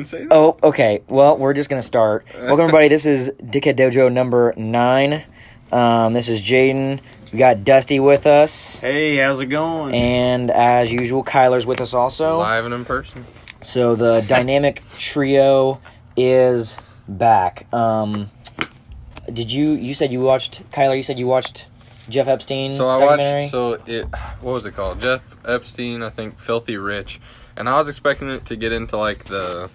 can say that. Oh, okay. Well, we're just gonna start. Welcome, everybody. This is Dickhead Dojo number nine. Um, this is Jadon. We got Dusty with us, Hey, how's it going? and as usual, Kyler's with us also. Live and in person. So the dynamic trio is back. Um, did you? You said you watched Kyler. You said you watched Jeff Epstein. So I documentary? watched. So it. What was it called? Jeff Epstein. I think Filthy Rich, and I was expecting it to get into like the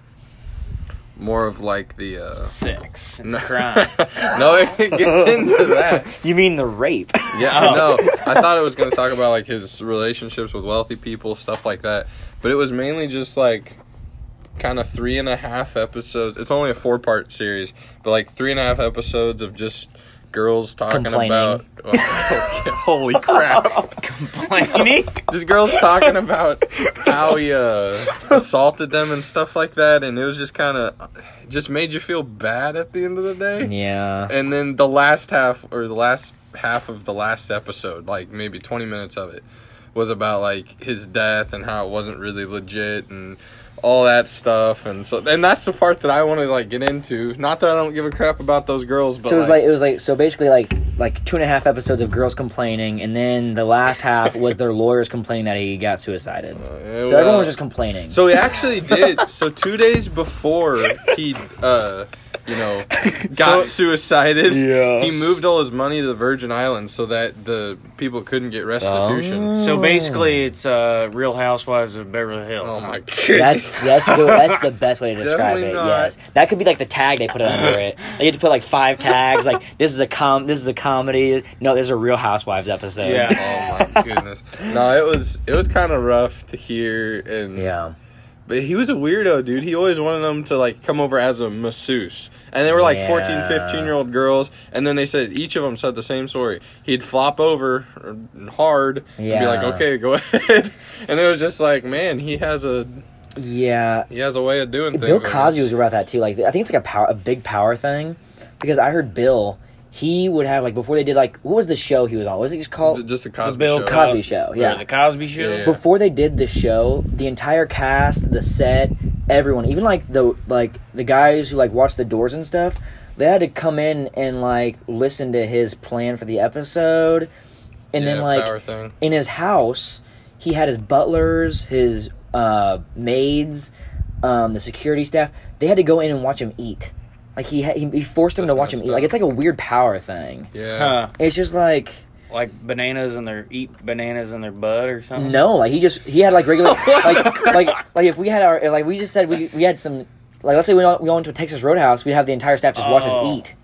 more of like the. uh Sex and no, crime. no, it gets into that. You mean the rape? Yeah, Oh. no. I thought it was going to talk about like his relationships with wealthy people, stuff like that. But it was mainly just like kind of three and a half episodes. It's only a four part series, but like three and a half episodes of just girls talking about. holy crap! Complaining? Just girls talking about how he uh, assaulted them and stuff like that, and it was just kind of just made you feel bad at the end of the day. yeah. And then the last half, or the last half of the last episode, like maybe 20 minutes of it, was about like his death and how it wasn't really legit and all that stuff. And so, and that's the part that I want to like get into. Not that I don't give a crap about those girls, but So it was like it was like so basically like like two and a half episodes of girls complaining, and then the last half was their lawyers complaining that he got suicided. Uh, so everyone was just complaining. So he actually did. So two days before he, uh, you know, got suicided, Yeah. he moved all his money to the Virgin Islands so that the people couldn't get restitution. So basically, it's uh, Real Housewives of Beverly Hills. Oh my That's that's good. That's the best way to describe Definitely it. not. Yes, that could be like the tag they put under it. They had to put like five tags. Like this is a com. This is a comedy. No, this is a Real Housewives episode. Yeah. Oh my goodness. No, it was it was kind of rough to hear and yeah. but he was a weirdo, dude. He always wanted them to like come over as a masseuse. And they were like fourteen, Yeah. 14, 15 year old girls and then they said each of them said the same story. He'd flop over uh, hard and be Yeah. like, "Okay, go ahead." And it was just like, man, he has a Yeah. he has a way of doing things. Bill Cosby was about that too. Like I think it's like a power, a big power thing, because I heard Bill. He would have like before they did like what was the show he was on? What was it just called? just a The Cosby Bill show. Cosby Show. Or Yeah. the Cosby Show. Yeah. before they did the show, the entire cast, the set, everyone, even like the like the guys who like watched the doors and stuff, they had to come in and like listen to his plan for the episode, and Yeah, then like power thing. in his house, he had his butlers, his uh, maids, um, the security staff. They had to go in and watch him eat. Like he ha- he, he forced them That's to watch him messed eat. Like it's like a weird power thing. Yeah. Huh. It's just like Like bananas in their eat bananas in their butt or something. No, like he just he had like regular like like like if we had our like we just said we we had some like let's say we all, we all went to a Texas Roadhouse, we'd have the entire staff just watch us Oh. eat.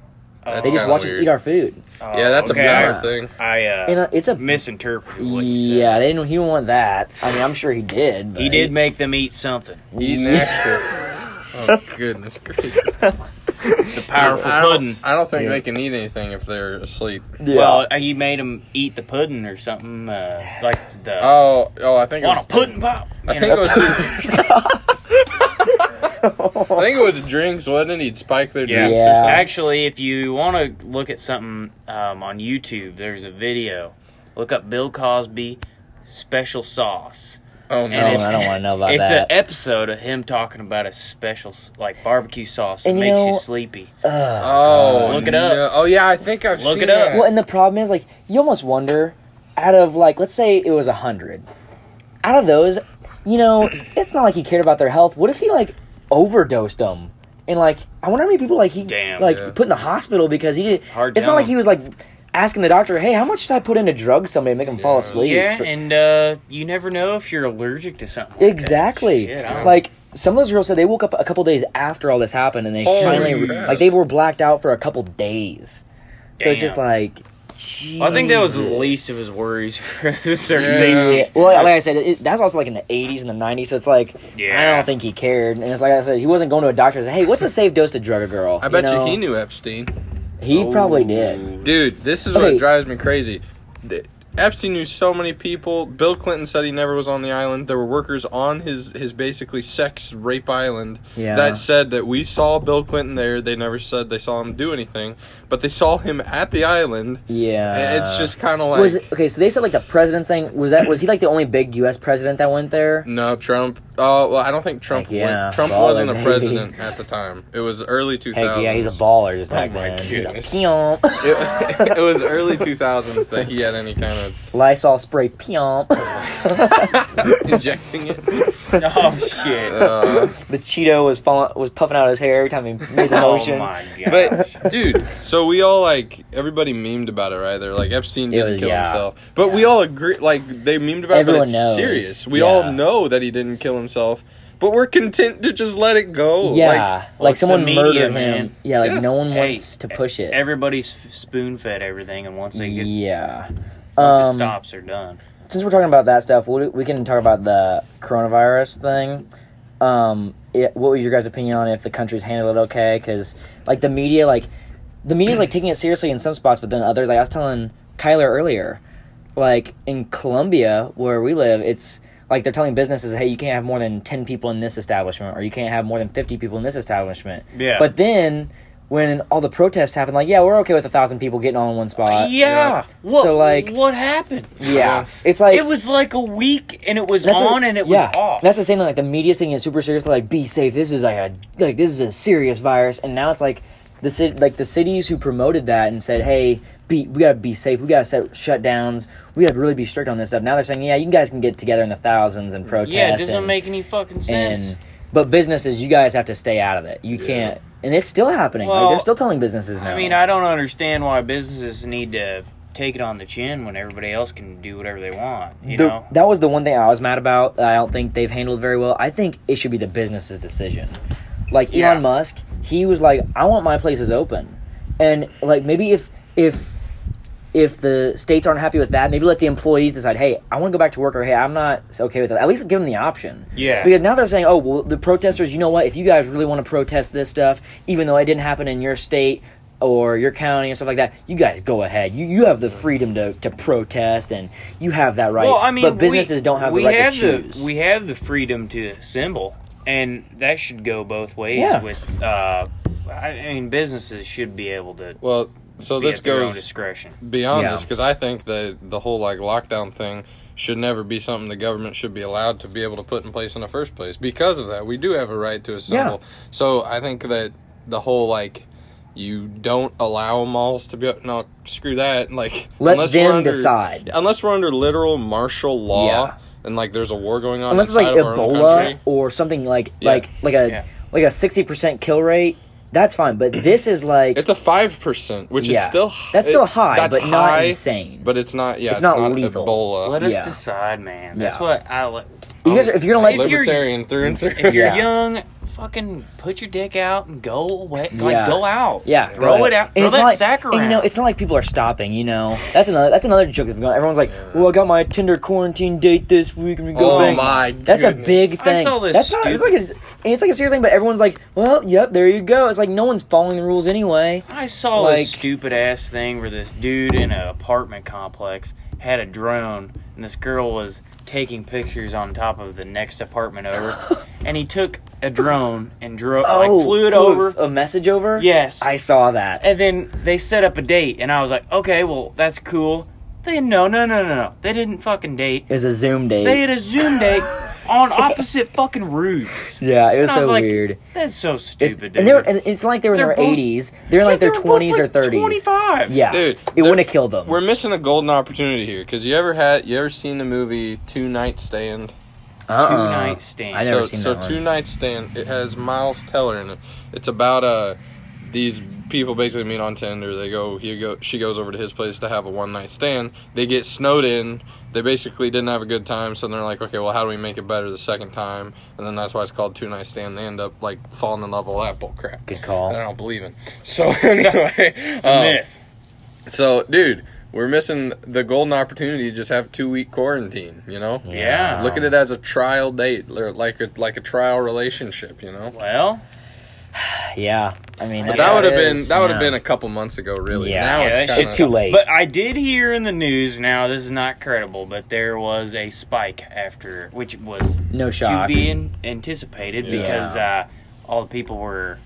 That's They just kinda watch us eat our food. Oh, Yeah, that's okay, a power I- thing. I uh, And uh, it's a misinterpreted what you said. yeah. They didn't. He didn't want that. I mean, I'm sure he did. But He did make them eat something. Eating extra. oh goodness gracious. The powerful I don't, pudding. I don't think Yeah. they can eat anything if they're asleep. Yeah. Well, uh, he made them eat the pudding or something. Uh, like the Oh, oh, I think it want was a pudding pop. I think know? it was. I think it was drinks, wasn't it? He'd spike their Yeah. drinks Yeah. or something. Actually, if you want to look at something um, on YouTube, there's a video. Look up Bill Cosby special sauce. Oh no! It's- I don't want to know about it's that. It's an episode of him talking about a special like barbecue sauce that you makes know- you sleepy. Ugh. oh, Look it up. no. Oh yeah, I think I've Look seen it up. that. Well, and the problem is like you almost wonder out of like let's say it was a hundred, out of those, you know, it's not like he cared about their health. What if he like overdosed them? And like, I wonder how many people like he Damn. like Yeah. put in the hospital because he did. Hard it's not like he was like asking the doctor, "Hey, how much should I put in to drug somebody to make them fall asleep?" Yeah, For- and uh, you never know if you're allergic to something. like that. exactly. Shit, like some of those girls said they woke up a couple days after all this happened, and they Holy finally crap. like they were blacked out for a couple days. So it's just like. Well, I think that was the least of his worries for Yeah. safety. Well, like I said, it, that's also like in the '80s and the '90s. So it's like yeah. I don't think he cared. And it's like I said, he wasn't going to a doctor and say, "Hey, what's a safe dose to drug a girl?" I bet you, he knew Epstein. He probably Oh. did. Dude, this is Okay. what drives me crazy. Epstein knew so many people. Bill Clinton said he never was on the island. There were workers on his his basically sex rape island Yeah. that said that we saw Bill Clinton there. They never said they saw him do anything, but they saw him at the island. Yeah. it's just kind of like was it, okay. So they said like the president saying was that was he like the only big U.S. president that went there? no Trump. Uh, well, I don't think Trump. Heck yeah, went, Trump baller, wasn't a baby. president at the time. It was early two Heck yeah, he's a baller just back Oh my then. He's a goodness. peon. It, it was early two thousands that he had any kind of Lysol spray peon. injecting it. Oh shit! Uh, the Cheeto was falling, was puffing out his hair every time he made the oh motion. my gosh! but dude, so we all like everybody memed about it, right? They're like Epstein didn't was- kill yeah. himself, but we all agree. Like they memed about, it, Everyone but it's knows. serious. We Yeah. all know that he didn't kill himself, but we're content to just let it go. yeah, Like, like, it's someone the media, murdered man. him. Yeah, like Yeah. no one Hey, wants to push it. Everybody's spoon fed everything, and once they get yeah. Once Um, it stops, they're done. since we're talking about that stuff, we, we can talk about the coronavirus thing. Um, it, what was your guys' opinion on if the country's handled it okay? Because like the media, like the media's like taking it seriously in some spots, but then others, like I was telling Kyler earlier, like in Colombia where we live, it's like they're telling businesses, hey, you can't have more than ten people in this establishment, or you can't have more than fifty people in this establishment. Yeah. But then when all the protests happened, like yeah, we're okay with a thousand people getting all in one spot. yeah. What, So, like- what happened? Yeah, uh-huh. it's like it was like a week, and it was That's on, a- and it yeah, was off. That's the same thing. Like the media taking it super seriously. Like, be safe. This is like a like this is a serious virus. And now it's like the city, like the cities who promoted that and said, "Hey, be we gotta be safe. We gotta set shutdowns. We gotta really be strict on this stuff." Now they're saying, "Yeah, you guys can get together in the thousands and protest." yeah, it doesn't and, make any fucking sense. and but businesses, you guys have to stay out of it. You can't. And it's still happening. like they're still telling businesses now. I mean, I don't understand why businesses need to take it on the chin when everybody else can do whatever they want. You The- know? that was the one thing I was mad about. I don't think they've handled very well. I think it should be the business's decision. Like Elon Musk, he was like, "I want my places open," and like maybe if if if the states aren't happy with that, maybe let the employees decide, "Hey, I want to go back to work," or "Hey, I'm not okay with that." At least give them the option. Yeah. Because now they're saying, "Oh, well, the protesters, you know what? If you guys really want to protest this stuff, even though it didn't happen in your state." Or your county and stuff like that. You guys go ahead. You you have the freedom to, to protest and you have that right. Well, I mean, but businesses we, don't have the right have to choose. The, we have the freedom to assemble, and that should go both ways. Yeah. With, uh, I I mean, businesses should be able to well, so be this at their own goes discretion. beyond Yeah. this because I think that the whole like lockdown thing should never be something the government should be allowed to be able to put in place in the first place. Because of that, we do have a right to assemble. So I think that the whole like you don't allow malls to be no screw that like Let unless them we're under, decide. unless we're under literal martial law Yeah. and like there's a war going on Unless it's like of our own Ebola or something like Yeah. like like a Yeah. like a sixty percent kill rate. That's fine, but this is like It's a five percent, which Yeah. is still h- That's still it- high, that's but not insane. But it's not. Yeah, It's it's, not not, lethal. Ebola. Let us Yeah. decide, man. That's Yeah. what I like. you guys, are- if you're gonna let If you're- libertarian through and through. If you're Yeah. young, fucking put your dick out and go away. Yeah. Like go out. Yeah, throw go it ahead. out. And Throw it's that not like, sack around. and, you know, it's not like people are stopping. You know, that's another that's another joke that's going. Everyone's like, "Well, I got my Tinder quarantine date this week, and we go Oh bang." my That's a goodness. big I thing. saw this That's not, it's like a, and it's like a serious thing, but everyone's like, "Well, yep, there you go." It's like no one's following the rules anyway. I saw Like- this stupid ass thing where this dude in an apartment complex had a drone and this girl was taking pictures on top of the next apartment over and he took a drone and drove like oh, flew it flew over a message over. yes I saw that. and then they set up a date and i was like okay well that's cool they no no no no no they didn't fucking date it was a Zoom date. they had a zoom date on opposite fucking roofs yeah, it was And I so was like, weird. that's so It's, stupid and they were, and it's like they were in They're their eighties. They're in like their they were both, twenties or like, thirties. 25 Yeah, Dude, it wouldn't have killed them. We're missing a golden opportunity here because you ever had you ever seen the movie Two Night Stand? uh-uh. Two Night Stand. I never so seen so that one. Two Night Stand. It has Miles Teller in it. It's about uh these people basically meet on Tinder. They go he go she goes over to his place to have a one night stand. They get snowed in. They basically didn't have a good time, so they're like, okay, well, how do we make it better the second time? And then that's why it's called two night stand. They end up like falling in love with all that bull crap. Good call. I don't believe in. So anyway, it's a um, myth so, dude, we're missing the golden opportunity to just have two week quarantine. You know, Yeah. look at it as a trial date, like a like a trial relationship. You know, well Yeah, I mean, but that's that would have been that would have yeah. been a couple months ago. Really, Yeah. now Yeah, it's that kind It's too late. But I did hear in the news. Now this is not credible, but there was a spike after, which was no shock. to be in, anticipated Yeah. because uh, all the people were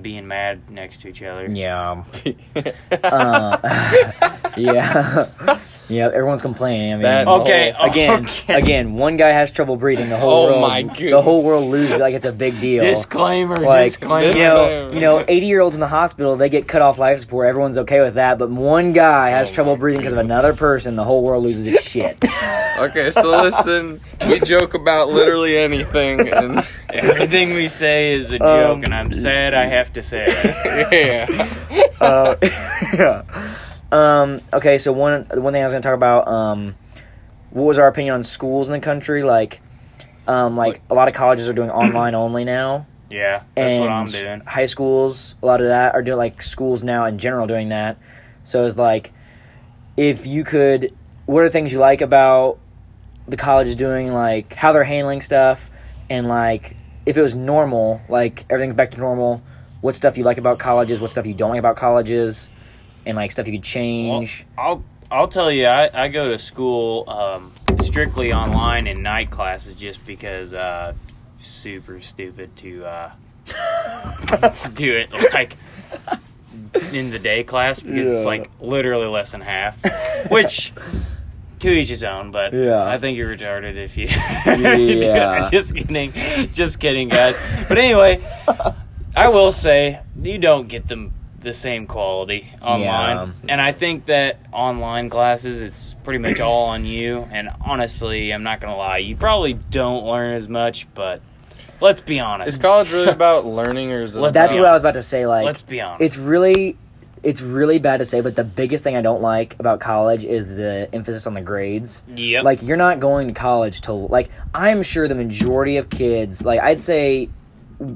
being mad next to each other. Yeah. Uh, yeah. Yeah, everyone's complaining. I mean, That- Okay, Oh, again, okay. again, one guy has trouble breathing. The whole Oh world, my the whole goodness. world loses like it's a big deal. Disclaimer. like disclaimer. you know, Disclaimer. you know, eighty year olds in the hospital, they get cut off life support. Everyone's okay with that, but one guy has Oh trouble my breathing because of goodness. another person. The whole world loses its shit. Okay, so listen, we joke about literally anything, and Everything we say is a Um, joke, and I'm sad I have to say it. yeah. uh, yeah. Um, okay, so one one thing I was to talk about. Um, what was our opinion on schools in the country? Like, um, like a lot of colleges are doing online only now. Yeah, that's and what I'm doing. high schools, a lot of that are doing like schools now in general doing that. So it's like, if you could, what are things you like about the college doing, like how they're handling stuff, and like if it was normal, like everything's back to normal. What stuff you like about colleges? What stuff you don't like about colleges? And like stuff you could change. I'll I'll tell you, I, I go to school um, strictly online in night classes just because uh, super stupid to uh, do it like in the day class because Yeah. it's like literally less than half, which. To each his own, but Yeah. I think you're retarded if you. Yeah. just kidding, just kidding, guys. But anyway, I will say you don't get them the same quality online, Yeah. and I think that online classes it's pretty much all on you. And honestly, I'm not gonna lie, you probably don't learn as much, but let's be honest. Is college really about learning, or is it? That's what I was about to say. Like, let's be honest. it's really it's really bad to say but the biggest thing i don't like about college is the emphasis on the grades yep. like you're not going to college to like i'm sure the majority of kids like i'd say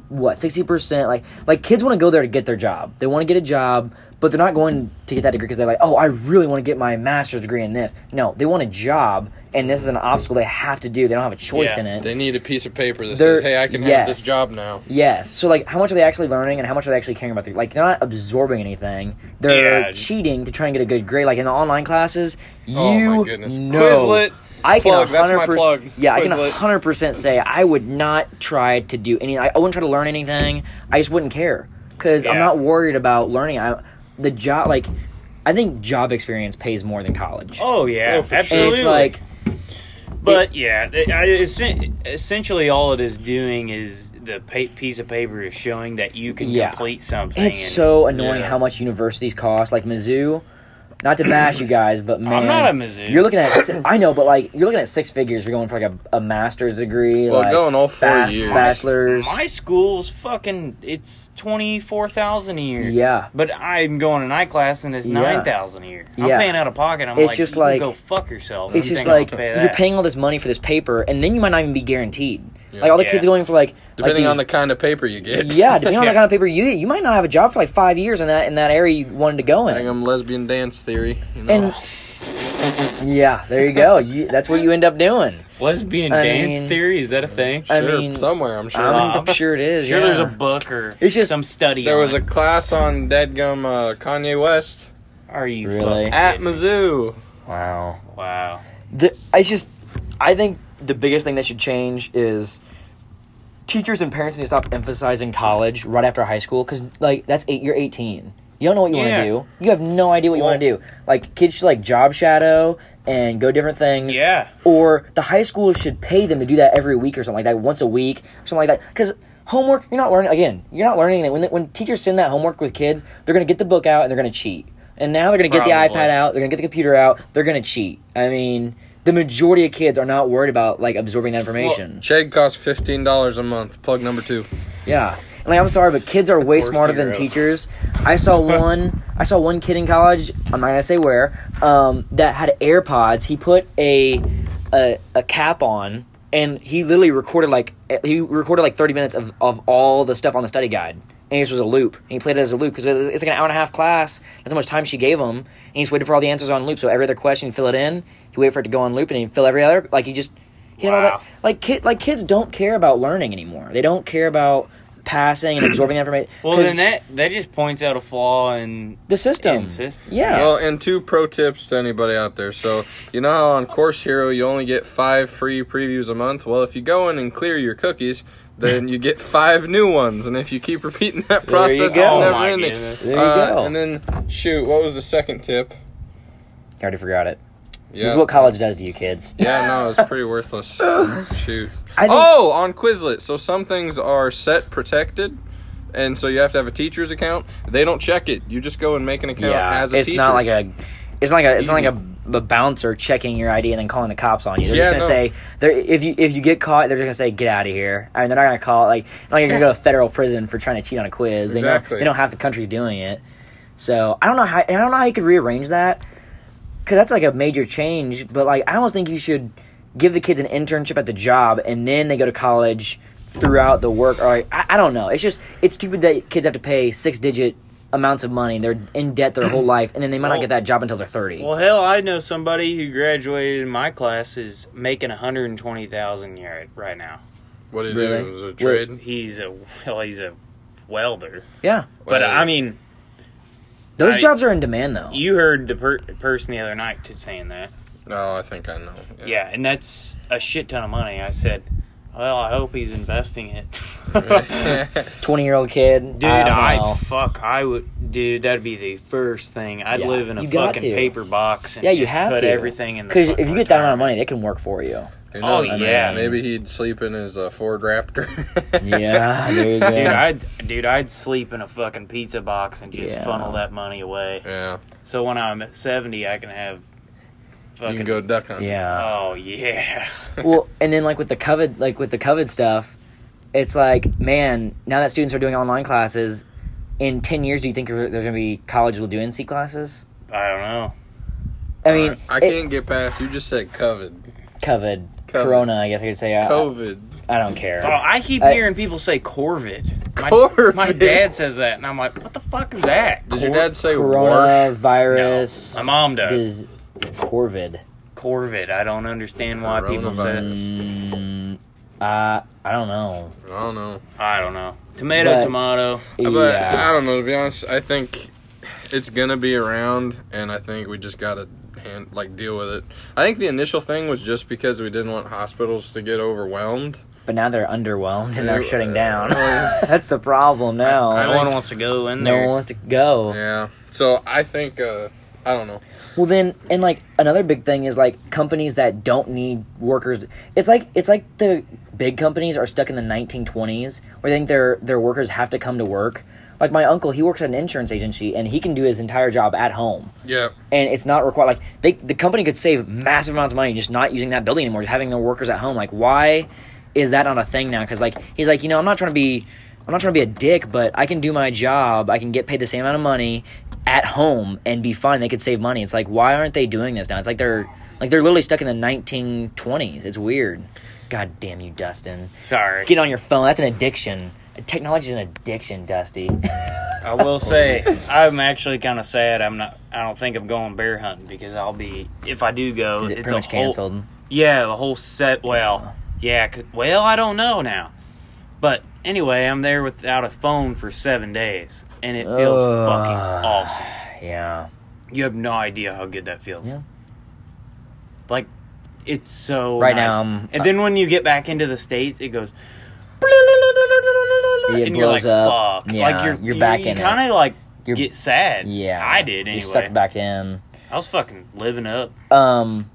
what 60% like like kids want to go there to get their job they want to get a job but they're not going to get that degree because they're like oh i really want to get my master's degree in this no they want a job and this is an obstacle they have to do they don't have a choice Yeah. in it They need a piece of paper that They're- says, "Hey, I can have this job now." Yes. So like, how much are they actually learning, and how much are they actually caring about? The, like, they're not absorbing anything. They're Yeah. cheating to try and get a good grade. Like in the online classes, you Oh my goodness. know. Quizlet. I can Plug, that's my 100% plug. Yeah, I can hundred percent say I would not try to do any. I, I wouldn't try to learn anything. I just wouldn't care because I'm not worried about learning. I the job like. I think job experience pays more than college. oh yeah, Oh, for sure. and absolutely. it's like But yeah, it- I- essentially all it is doing is the pa- piece of paper is showing that you can Yeah. complete something. It's and so annoying Yeah. how much universities cost. Like Mizzou, not to bash you guys, but man, not a Mizzou. You're looking at si- I know, but like you're looking at six figures. You're going for like a, a master's degree. Well, like going all four bas- years. bachelors. My school's fucking it's twenty four thousand a year. Yeah, But I'm going to night class and it's Yeah. nine thousand a year. I'm Yeah. paying out of pocket. I'm It's like, just you can like- go fuck yourself. it's You just like pay you're paying all this money for this paper, and then you might not even be guaranteed. Yeah. Like all the Yeah. kids going for like Depending like on the kind of paper you get. yeah, depending on the kind of paper you get, you might not have a job for like five years in that in that area you wanted to go in. Hang 'em lesbian dance theory. You know? And yeah, there you go. You, that's what you end up doing. lesbian I dance mean- theory. Is that a thing? I sure, mean, somewhere I'm sure. I'm sure it is. sure, yeah. there's a book or It's just- some study. there on was a it. class on Deadgum uh, Kanye West Are you Really? fucking at kidding me? Mizzou. wow. Wow. The, I just, I think the biggest thing that should change is teachers and parents need to stop emphasizing college right after high school because, like, that's eight. You're 18. You don't know what you Yeah. want to do. You have no idea what you Well- want to do. Like, kids should like job shadow and go different things. Yeah. Or the high school should pay them to do that every week or something like that, once a week or something like that. Because homework, you're not learning. Again, you're not learning anything. When when teachers send that homework with kids, they're gonna get the book out and they're gonna cheat. And now they're gonna get the iPad out. They're gonna get the computer out. They're gonna cheat. I mean, the majority of kids are not worried about like absorbing that information. Chegg costs fifteen dollars a month. Plug number two. Yeah. And like I'm sorry, but kids are way smarter than teachers. I saw one I saw one kid in college, I'm not gonna say where, um, that had AirPods. He put a a, a cap on and he literally recorded like he recorded like 30 minutes of, of all the stuff on the study guide. And it just was a loop. And he played it as a loop because it's like an hour and a half class. That's how much time she gave him. And he just waited for all the answers on loop. So every other question, fill it in. He waited for it to go on loop, and he'd fill every other. Like he just, he had all that. Like kid, like kids don't care about learning anymore. They don't care about passing and absorbing the information. Well, then that that just points out a flaw in the system. in system. Yeah. Well, and two pro tips to anybody out there. So, you know how on Course Hero you only get five free previews a month? Well, if you go in and clear your cookies, then you get five new ones. And if you keep repeating that There you process, it's go. Oh never my ending. goodness. There you Uh, go. And then, shoot, what was the second tip? I already forgot it. Yeah. This is what college does to you kids. Yeah, no, it's pretty worthless. Shoot. Oh, on Quizlet. So some things are set protected, and so you have to have a teacher's account. They don't check it. You just go and make an account yeah, as a it's teacher. not like a. It's not like a. It's not like a, a bouncer checking your ID and then calling the cops on you. They're Yeah, just gonna no. say, they're, if you if you get caught, they're just gonna say, get out of here. I mean, they're not gonna call like not like you're gonna go to federal prison for trying to cheat on a quiz. They know Exactly. they know half the country's doing it. So I don't know how I don't know how you could rearrange that because that's like a major change. But like I almost think you should give the kids an internship at the job and then they go to college throughout the work. Or like, I, I don't know. It's just it's stupid that kids have to pay six digit amounts of money. They're in debt their whole life, and then they might not Well- get that job until they're thirty. Well, hell, I know somebody who graduated in my class is making one hundred and twenty thousand year right now. what do you Really? do? Is it a trade? He's a well, he's a welder. yeah, But Well, I mean, those I- jobs are in demand though. you heard the per- person the other night t- saying that. No, I think I know. Yeah, and that's a shit ton of money. I said, well, I hope he's investing it. Twenty year old kid, Dude, I, I know. fuck, I would, dude. That'd be the first thing. I'd Yeah, live in a fucking to. paper box. And yeah, you just have put to everything in. the because if you get that amount of money, they can work for you. Who Oh, knows? yeah. Maybe he'd sleep in his uh, Ford Raptor. Yeah, there you go. Dude, I'd dude, I'd sleep in a fucking pizza box and just Yeah. funnel that money away. yeah. So when I'm at seventy, I can have. You can go duck hunting. Yeah. Oh yeah. well, and then like with the COVID, like with the COVID stuff, it's like, man, now that students are doing online classes, in ten years, do you think there's going to be colleges will do NC classes? I don't know. I mean, I can't get past. You just said COVID. COVID, COVID. Corona, I guess I could say. I, COVID. I don't care. Oh, I keep I- hearing people say Corvid. My, Corvid. my dad says that, and I'm like, what the fuck is that? Did your dad say? Coronavirus. No, my mom does. Dis- Corvid. Corvid. I don't understand why people say. it. Mm, uh, I don't know. I don't know. I don't know. Tomato, But- tomato. But I don't know. To be honest, I think it's gonna be around, and I think we just gotta hand like deal with it. I think the initial thing was just because we didn't want hospitals to get overwhelmed. But now they're underwhelmed and they're shutting down. uh, That's the problem now. I No think- one wants to go in no there. No one wants to go. Yeah. So I think uh, I don't know. Well, then, and like another big thing is like companies that don't need workers. It's like it's like the big companies are stuck in the 1920s where they think their their workers have to come to work. Like my uncle, he works at an insurance agency and he can do his entire job at home, Yeah. and it's not required. Like they, the company could save massive amounts of money just not using that building anymore, just having their workers at home. Like why is that not a thing now? Because like he's like, you know, I'm not trying to be. I'm not trying to be a dick, but I can do my job. I can get paid the same amount of money at home and be fine. They could save money. It's like why aren't they doing this now? It's like they're like they're literally stuck in the 1920s. It's weird. God damn you, Dustin. Sorry. Get on your phone. That's an addiction. Technology is an addiction, Dusty. I will say I'm actually kind of sad. I'm not. I don't think I'm going bear hunting because I'll be. If I do go, Is it it's pretty a much whole. canceled? Yeah, the whole set. Well, yeah. Well, I don't know now. But anyway, I'm there without a phone for seven days, and it feels Ugh. fucking awesome. Yeah. You have no idea how good that feels. Yeah. Like, it's so Right nice. now, um, and then when you get back into the states, it goes. It and you're like, blows up. fuck. Yeah, like you're, you're back you in it. kind of like You're- get sad. Yeah. I did You're sucked back in. I was fucking living up. Um,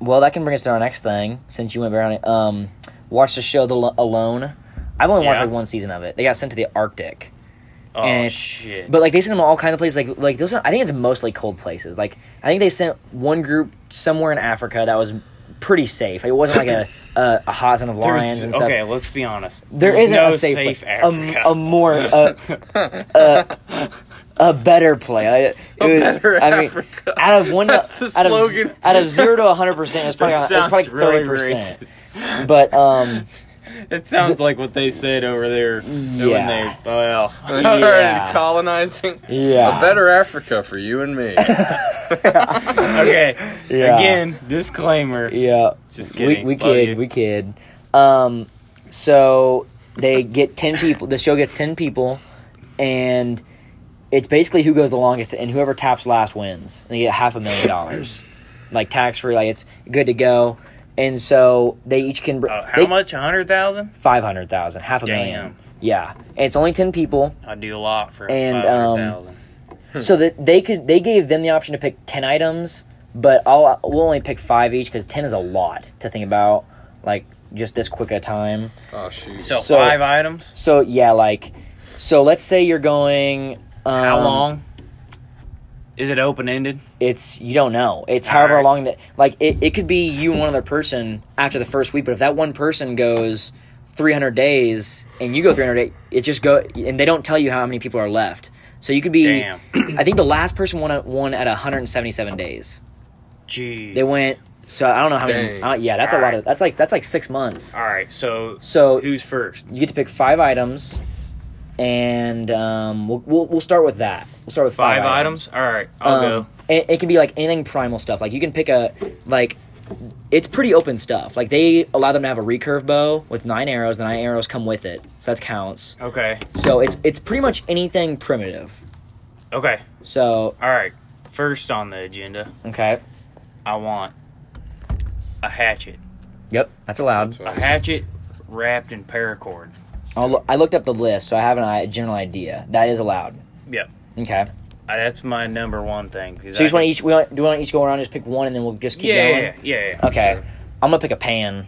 well, that can bring us to our next thing. Since you went around it, um, watch the show The Lo- Alone. I've only watched like one season of it. They got sent to the Arctic, Oh shit! but like they sent them all kind of places. Like like those. Are, I think it's mostly cold places. Like I think they sent one group somewhere in Africa that was pretty safe. Like, it wasn't like a a, a hot zone of There's- lions and stuff. okay, let's be honest. There There's isn't no a safe, safe place. Africa. A, a more uh, uh, a better play. I- it A was- better I mean, Africa. out of one, That's the out slogan. of out of zero to hundred percent, it's probably it's probably sounds really thirty percent. But um, It sounds like what they said over there when Yeah. they. Well, They started Yeah. colonizing Yeah. a better Africa for you and me. okay. Yeah. Again, disclaimer. yeah, Just we kidding. we Love kid you. we kid. Um, so they get ten people. The show gets ten people, and it's basically who goes the longest, and whoever taps last wins. And they get half a million dollars, like tax free. Like it's good to go. And so they each can. br- Uh, how they- much? A hundred thousand? Five hundred thousand, half a Damn. million. Yeah, and it's only ten people, I do a lot for And, um, so that they could they gave them the option to pick ten items, but I'll we'll only pick five each because ten is a lot to think about. Like just this quick a time. Oh shoot. So, So- five items. So yeah, like so let's say you're going. Um, How long? Is it open ended? It's you don't know. It's however Alright. long that like it, it could be you and one other person after the first week, but if that one person goes 300 days and you go 300 days, it just go and they don't tell you how many people are left. So you could be. Damn. I think the last person won at, won at 177 days. Gee. They went. So I don't know how many. Uh, yeah, that's a lot of. That's like that's like six months. All right. So So who's first? you get to pick five items, and um, we'll, we'll we'll start with that. We'll start with five, Five items. All right. I'll Um, go. and It, can be like anything primal stuff. Like you can pick a like. It's pretty open stuff. Like they allow them to have a recurve bow with nine arrows. The nine arrows come with it, so that counts. Okay. So it's it's pretty much anything primitive. Okay. So All right. First on the agenda, okay, I want a hatchet. yep, that's allowed. That's A hatchet wrapped in paracord. I'll, loo- I looked up the list, so I have an, i- general idea. That is allowed. Yep. Okay. Uh, that's my number one thing. 'cause So you just want can- each we want, do we want each go around and just pick one and then we'll just keep Yeah, going? yeah, yeah, yeah. Okay. Sure. I'm gonna pick a pan,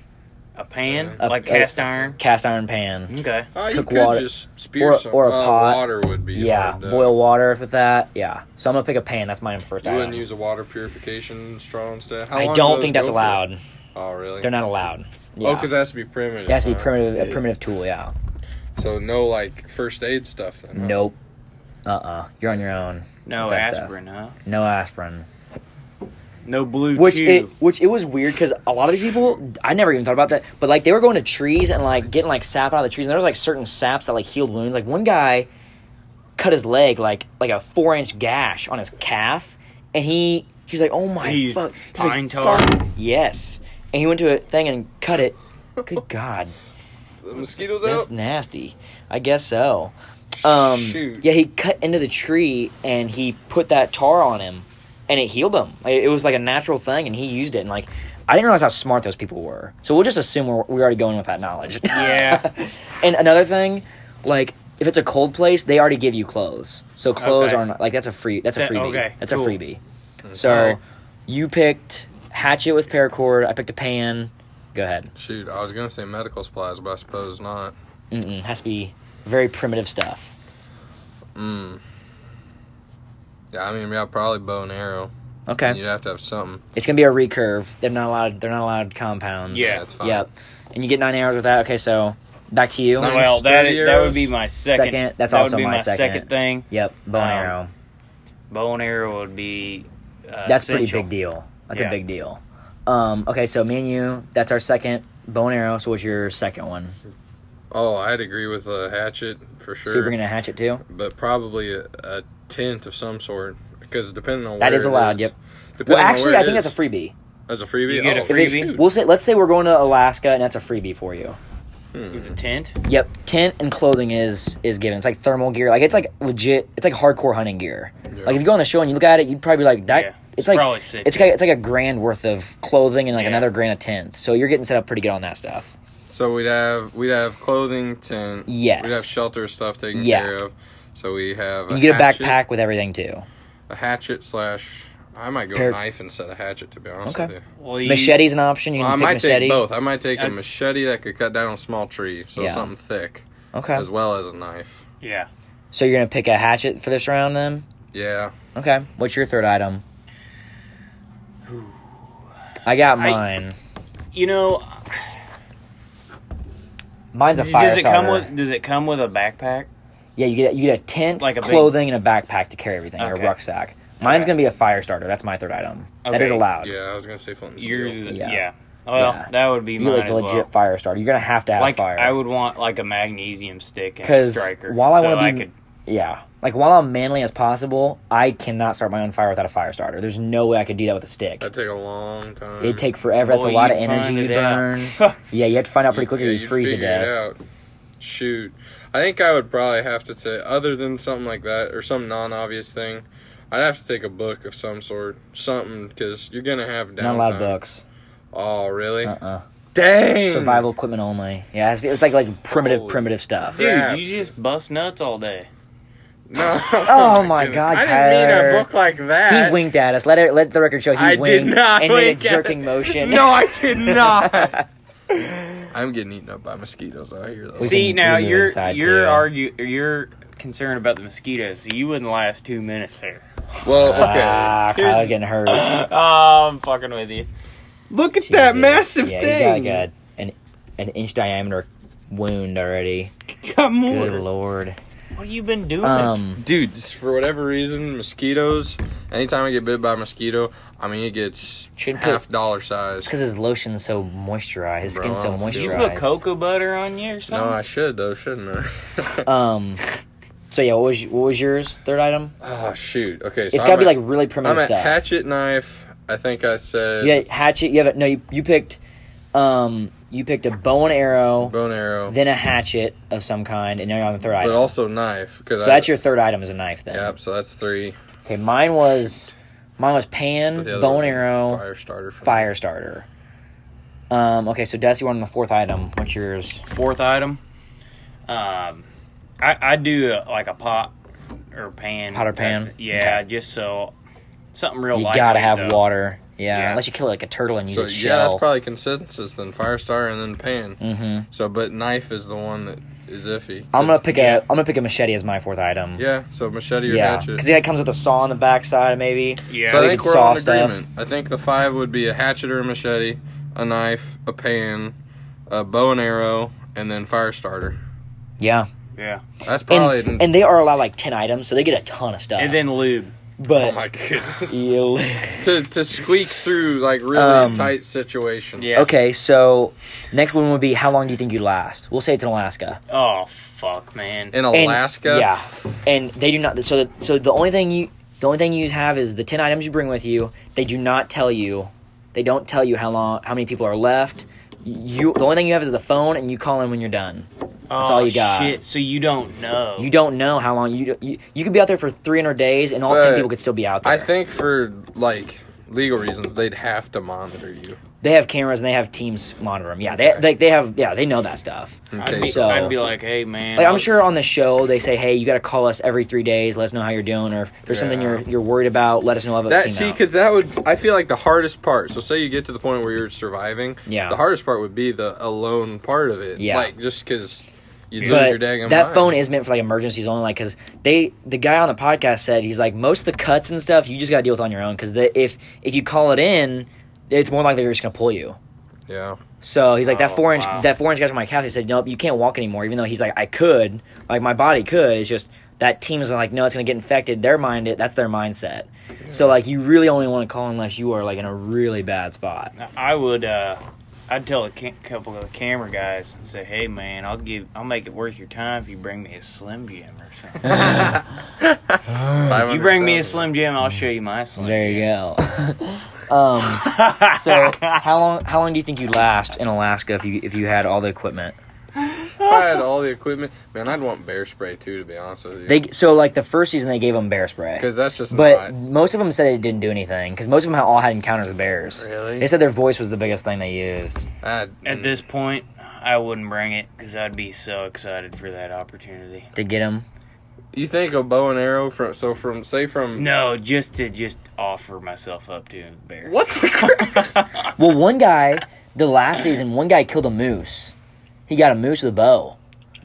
A pan, A- like a- cast iron. cast iron pan. Okay. Oh, you cook could water- just spear or- some. or a uh, pot. Water would be. Yeah, hard to- boil water with that. Yeah. So I'm gonna pick a pan. That's my first You item. wouldn't use a water purification straw instead. How I long do don't those think that's go for? allowed. Oh really? They're not allowed. Yeah. Oh, because it has to be primitive. it has to be huh? primitive, a Yeah. primitive tool. Yeah. So no like first aid stuff then. huh? Nope. Uh. uh You're on your own. No with that stuff. aspirin, huh? No aspirin. No blue Which chew. it, which it was weird because a lot of these people I never even thought about that, but like they were going to trees and like getting like sap out of the trees, and there was like certain saps that like healed wounds. Like one guy cut his leg like like a four inch gash on his calf, and he he was like, "Oh my He fuck!" He's pine like, tar? "Fuck." Yes, and he went to a thing and cut it. Good God, The mosquitoes that's out. That's nasty. I guess so. Um, Shoot. yeah, he cut into the tree and he put that tar on him, and it healed him. It was like a natural thing, and he used it. And like, I didn't realize how smart those people were. So we'll just assume we're, we're already going with that knowledge. Yeah. and another thing, like if it's a cold place, they already give you clothes. So clothes Okay. aren't like that's a free. That's a freebie. okay, that's cool. a freebie. So you picked hatchet with paracord. I picked a pan. Go ahead. Shoot, I was gonna say medical supplies, but I suppose not. Mm-mm, has to be very primitive stuff. Mm. Yeah, I mean, yeah, probably bow and arrow. Okay. You'd have to have something. It's gonna be a recurve. They're not allowed. They're not allowed compounds. Yeah. that's fine. Yep. And you get nine arrows with that. Okay, so back to you. Nine well, that that would be my second. Second, that's that also would be my my second. thing. Yep. Bow and Um, arrow. Bow and arrow would be. Uh, That's pretty big deal. That's Yeah. a big deal. Um. Okay, so me and you. That's our second bow and arrow. So what's your second one? Oh, I'd agree with a hatchet for sure. So you're bringing a hatchet too. but probably a, a tent of some sort because depending on That where is it allowed. Yep. Depending Well, actually, I think is. that's a freebie. As a freebie. You get a oh, If it- freebie? We'll say. Let's say we're going to Alaska, and that's a freebie for you. Hmm. With a tent. Yep. Tent and clothing is is given. It's like thermal gear. Like it's like legit. It's like hardcore hunting gear. Yeah. Like if you go on the show and you look at it, you'd probably be like that. Yeah, it's, it's like probably sick. it's like it's like a grand worth of clothing and like Yeah. another grand of tent. So you're getting set up pretty good on that stuff. So we'd have we'd have clothing, tent. Yes. We'd have shelter stuff taken Yeah. care of. So we have. You get a backpack with everything too. A hatchet slash. I might go Pair- knife instead of hatchet to be honest Okay. with you. Well, you, Machete's an option. You Well, I might machete. take both. I might take a machete that could cut down a small tree, so Yeah. something thick, Okay. as well as a knife. Yeah. So you're gonna pick a hatchet for this round then? Yeah. Okay. What's your third item? I got I- mine. You know, Mine's a fire does it starter. come with? Does it come with a backpack? yeah, you get you get a tent, Like a big- clothing, and a backpack to carry everything, or a rucksack. Mine's Okay. gonna be a fire starter. That's my third item. That is allowed. Yeah, I was gonna say flint and steel. Yours, is- Yeah. yeah. Well, Yeah. that would be You mine like as a legit well. fire starter. You're gonna have to have Like fire. I would want like a magnesium stick and a 'Cause striker. while I so wanna I be- could. Yeah. Like while I'm manly as possible, I cannot start my own fire without a fire starter. There's no way I could do that with a stick. That'd take a long time. It'd take forever. That's a lot of you energy find you it out. burn. yeah, you have to find out pretty quickly. Yeah, you you'd freeze to figure it death. out. Shoot, I think I would probably have to take other than something like that or some non-obvious thing. I'd have to take a book of some sort, something because you're gonna have downtime. Not of books. Oh, really? Uh uh Dang. Survival equipment only. Yeah, it's, it's like like primitive Holy primitive stuff. Dude, Crap. you just bust nuts all day. No. Oh my goodness. God, I didn't mean a book like that. He winked at us. Let it let the record show he I did winked not and made wink a jerking it. motion. No, I did not. I'm getting eaten up by mosquitoes I hear Though. We See now we can move you're you're too. argue you're concerned about the mosquitoes. So you wouldn't last two minutes there. well, okay. Ah, Here's- Kyle's getting hurt. oh, I'm fucking with you. Look at that Jesus. massive yeah, thing. He's got like a, an an inch diameter wound already. Got more. Good lord. What have you been doing? Um, Dude, just for whatever reason, mosquitoes. Anytime I get bit by a mosquito, I mean it gets Shouldn't half put- dollar size. because his lotion's so moisturized. His Bro, skin's so I Did you moisturized. put cocoa butter on you or something? No, I should though, shouldn't I? Um. So yeah, what was what was yours? Third item? oh shoot. Okay, so It's I'm got to be like really primitive I'm at stuff. hatchet knife. I think I said Yeah, hatchet. You have a, no. You, you picked. Um. You picked a bow and arrow, bone arrow, then a hatchet of some kind, and now you're on the third but item. also knife. So I, that's your third item is a knife then. Yep. So that's three. Okay, mine was mine was pan, the bow and arrow, fire starter. for me. fire starter. Um, okay, so Des, you were on the fourth item. What's yours? Fourth item. Um, I I do a, like a pot or pan. Pot or pan? Yeah, just so something real. you gotta have though. water. Yeah, Yeah. unless you kill like a turtle and use So its yeah, that's probably consensus. Then fire starter and then pan. mm-hmm. So, but knife is the one that is iffy. I'm gonna 'Cause- pick yeah. a I'm gonna pick a machete as my fourth item. Yeah. So machete or yeah, hatchet. because it comes with a saw on the backside, maybe. Yeah. So I think could we're saw on stuff. I think the five would be a hatchet or a machete, a knife, a pan, a bow and arrow, and then fire starter. Yeah, yeah. That's probably. and, and they are allowed like ten items, so they get a ton of stuff. And then lube. But oh my goodness. Yeah. to to squeak through like really Um, tight situations. Yeah. okay, so next one would be how long do you think you'd last? We'll say it's in Alaska. Oh fuck, man. In And- Alaska. yeah, and they do not. So, the, so the only thing you, the only thing you have is the ten items you bring with you. They do not tell you. They don't tell you how long, how many people are left. You, the only thing you have is the phone, and you call in when you're done. oh, all you got. Shit. So you don't know. You don't know how long you you, you could be out there for 300 days, and all ten people could still be out there. I think for like legal reasons, they'd have to monitor you. they have cameras and they have teams monitor them. Yeah, they, Okay. they they have yeah they know that stuff. I'd be, so- I'd be like, hey man. Like I'm sure on the show they say, hey, you got to call us every three days. Let us know how you're doing, or if there's something Yeah. you're you're worried about, let us know. Have a That see, because that would I feel like the hardest part. So say you get to the point where you're surviving. Yeah. The hardest part would be the alone part of it. Yeah. Like just because you lose but your daggone that mind. phone is meant for like emergencies only. Like, cause they the guy on the podcast said he's like most of the cuts and stuff you just got to deal with on your own. Cause if if you call it in, it's more likely they're just gonna pull you. Yeah. So he's like that Oh, four inch wow. that four inch guy from my calf. He said nope, you can't walk anymore. Even though he's like I could, like my body could. It's just that team's like no, it's gonna get infected. Their mind, it that's their mindset. So like you really only want to call unless you are like in a really bad spot. I would. uh I'd tell a couple of the camera guys and say, "Hey, man, I'll give, I'll make it worth your time if you bring me a Slim Jim or something. you bring me a Slim Jim, I'll show you my Slim." There you Jim. go. um, so how long how long do you think you'd last in Alaska if you if you had all the equipment? If I had all the equipment, man, I'd want bear spray too. To be honest with you, They so like the first season they gave them bear spray, because that's just but not. most of them said it didn't do anything because most of them all had encounters with bears. Really? They said their voice was the biggest thing they used. I'd, At this point, I wouldn't bring it because I'd be so excited for that opportunity. to get them. you think a bow and arrow from so from say from No, just to just offer myself up to the bear. what the crap? Well, one guy the last season, one guy killed a moose. He got a moose with a bow,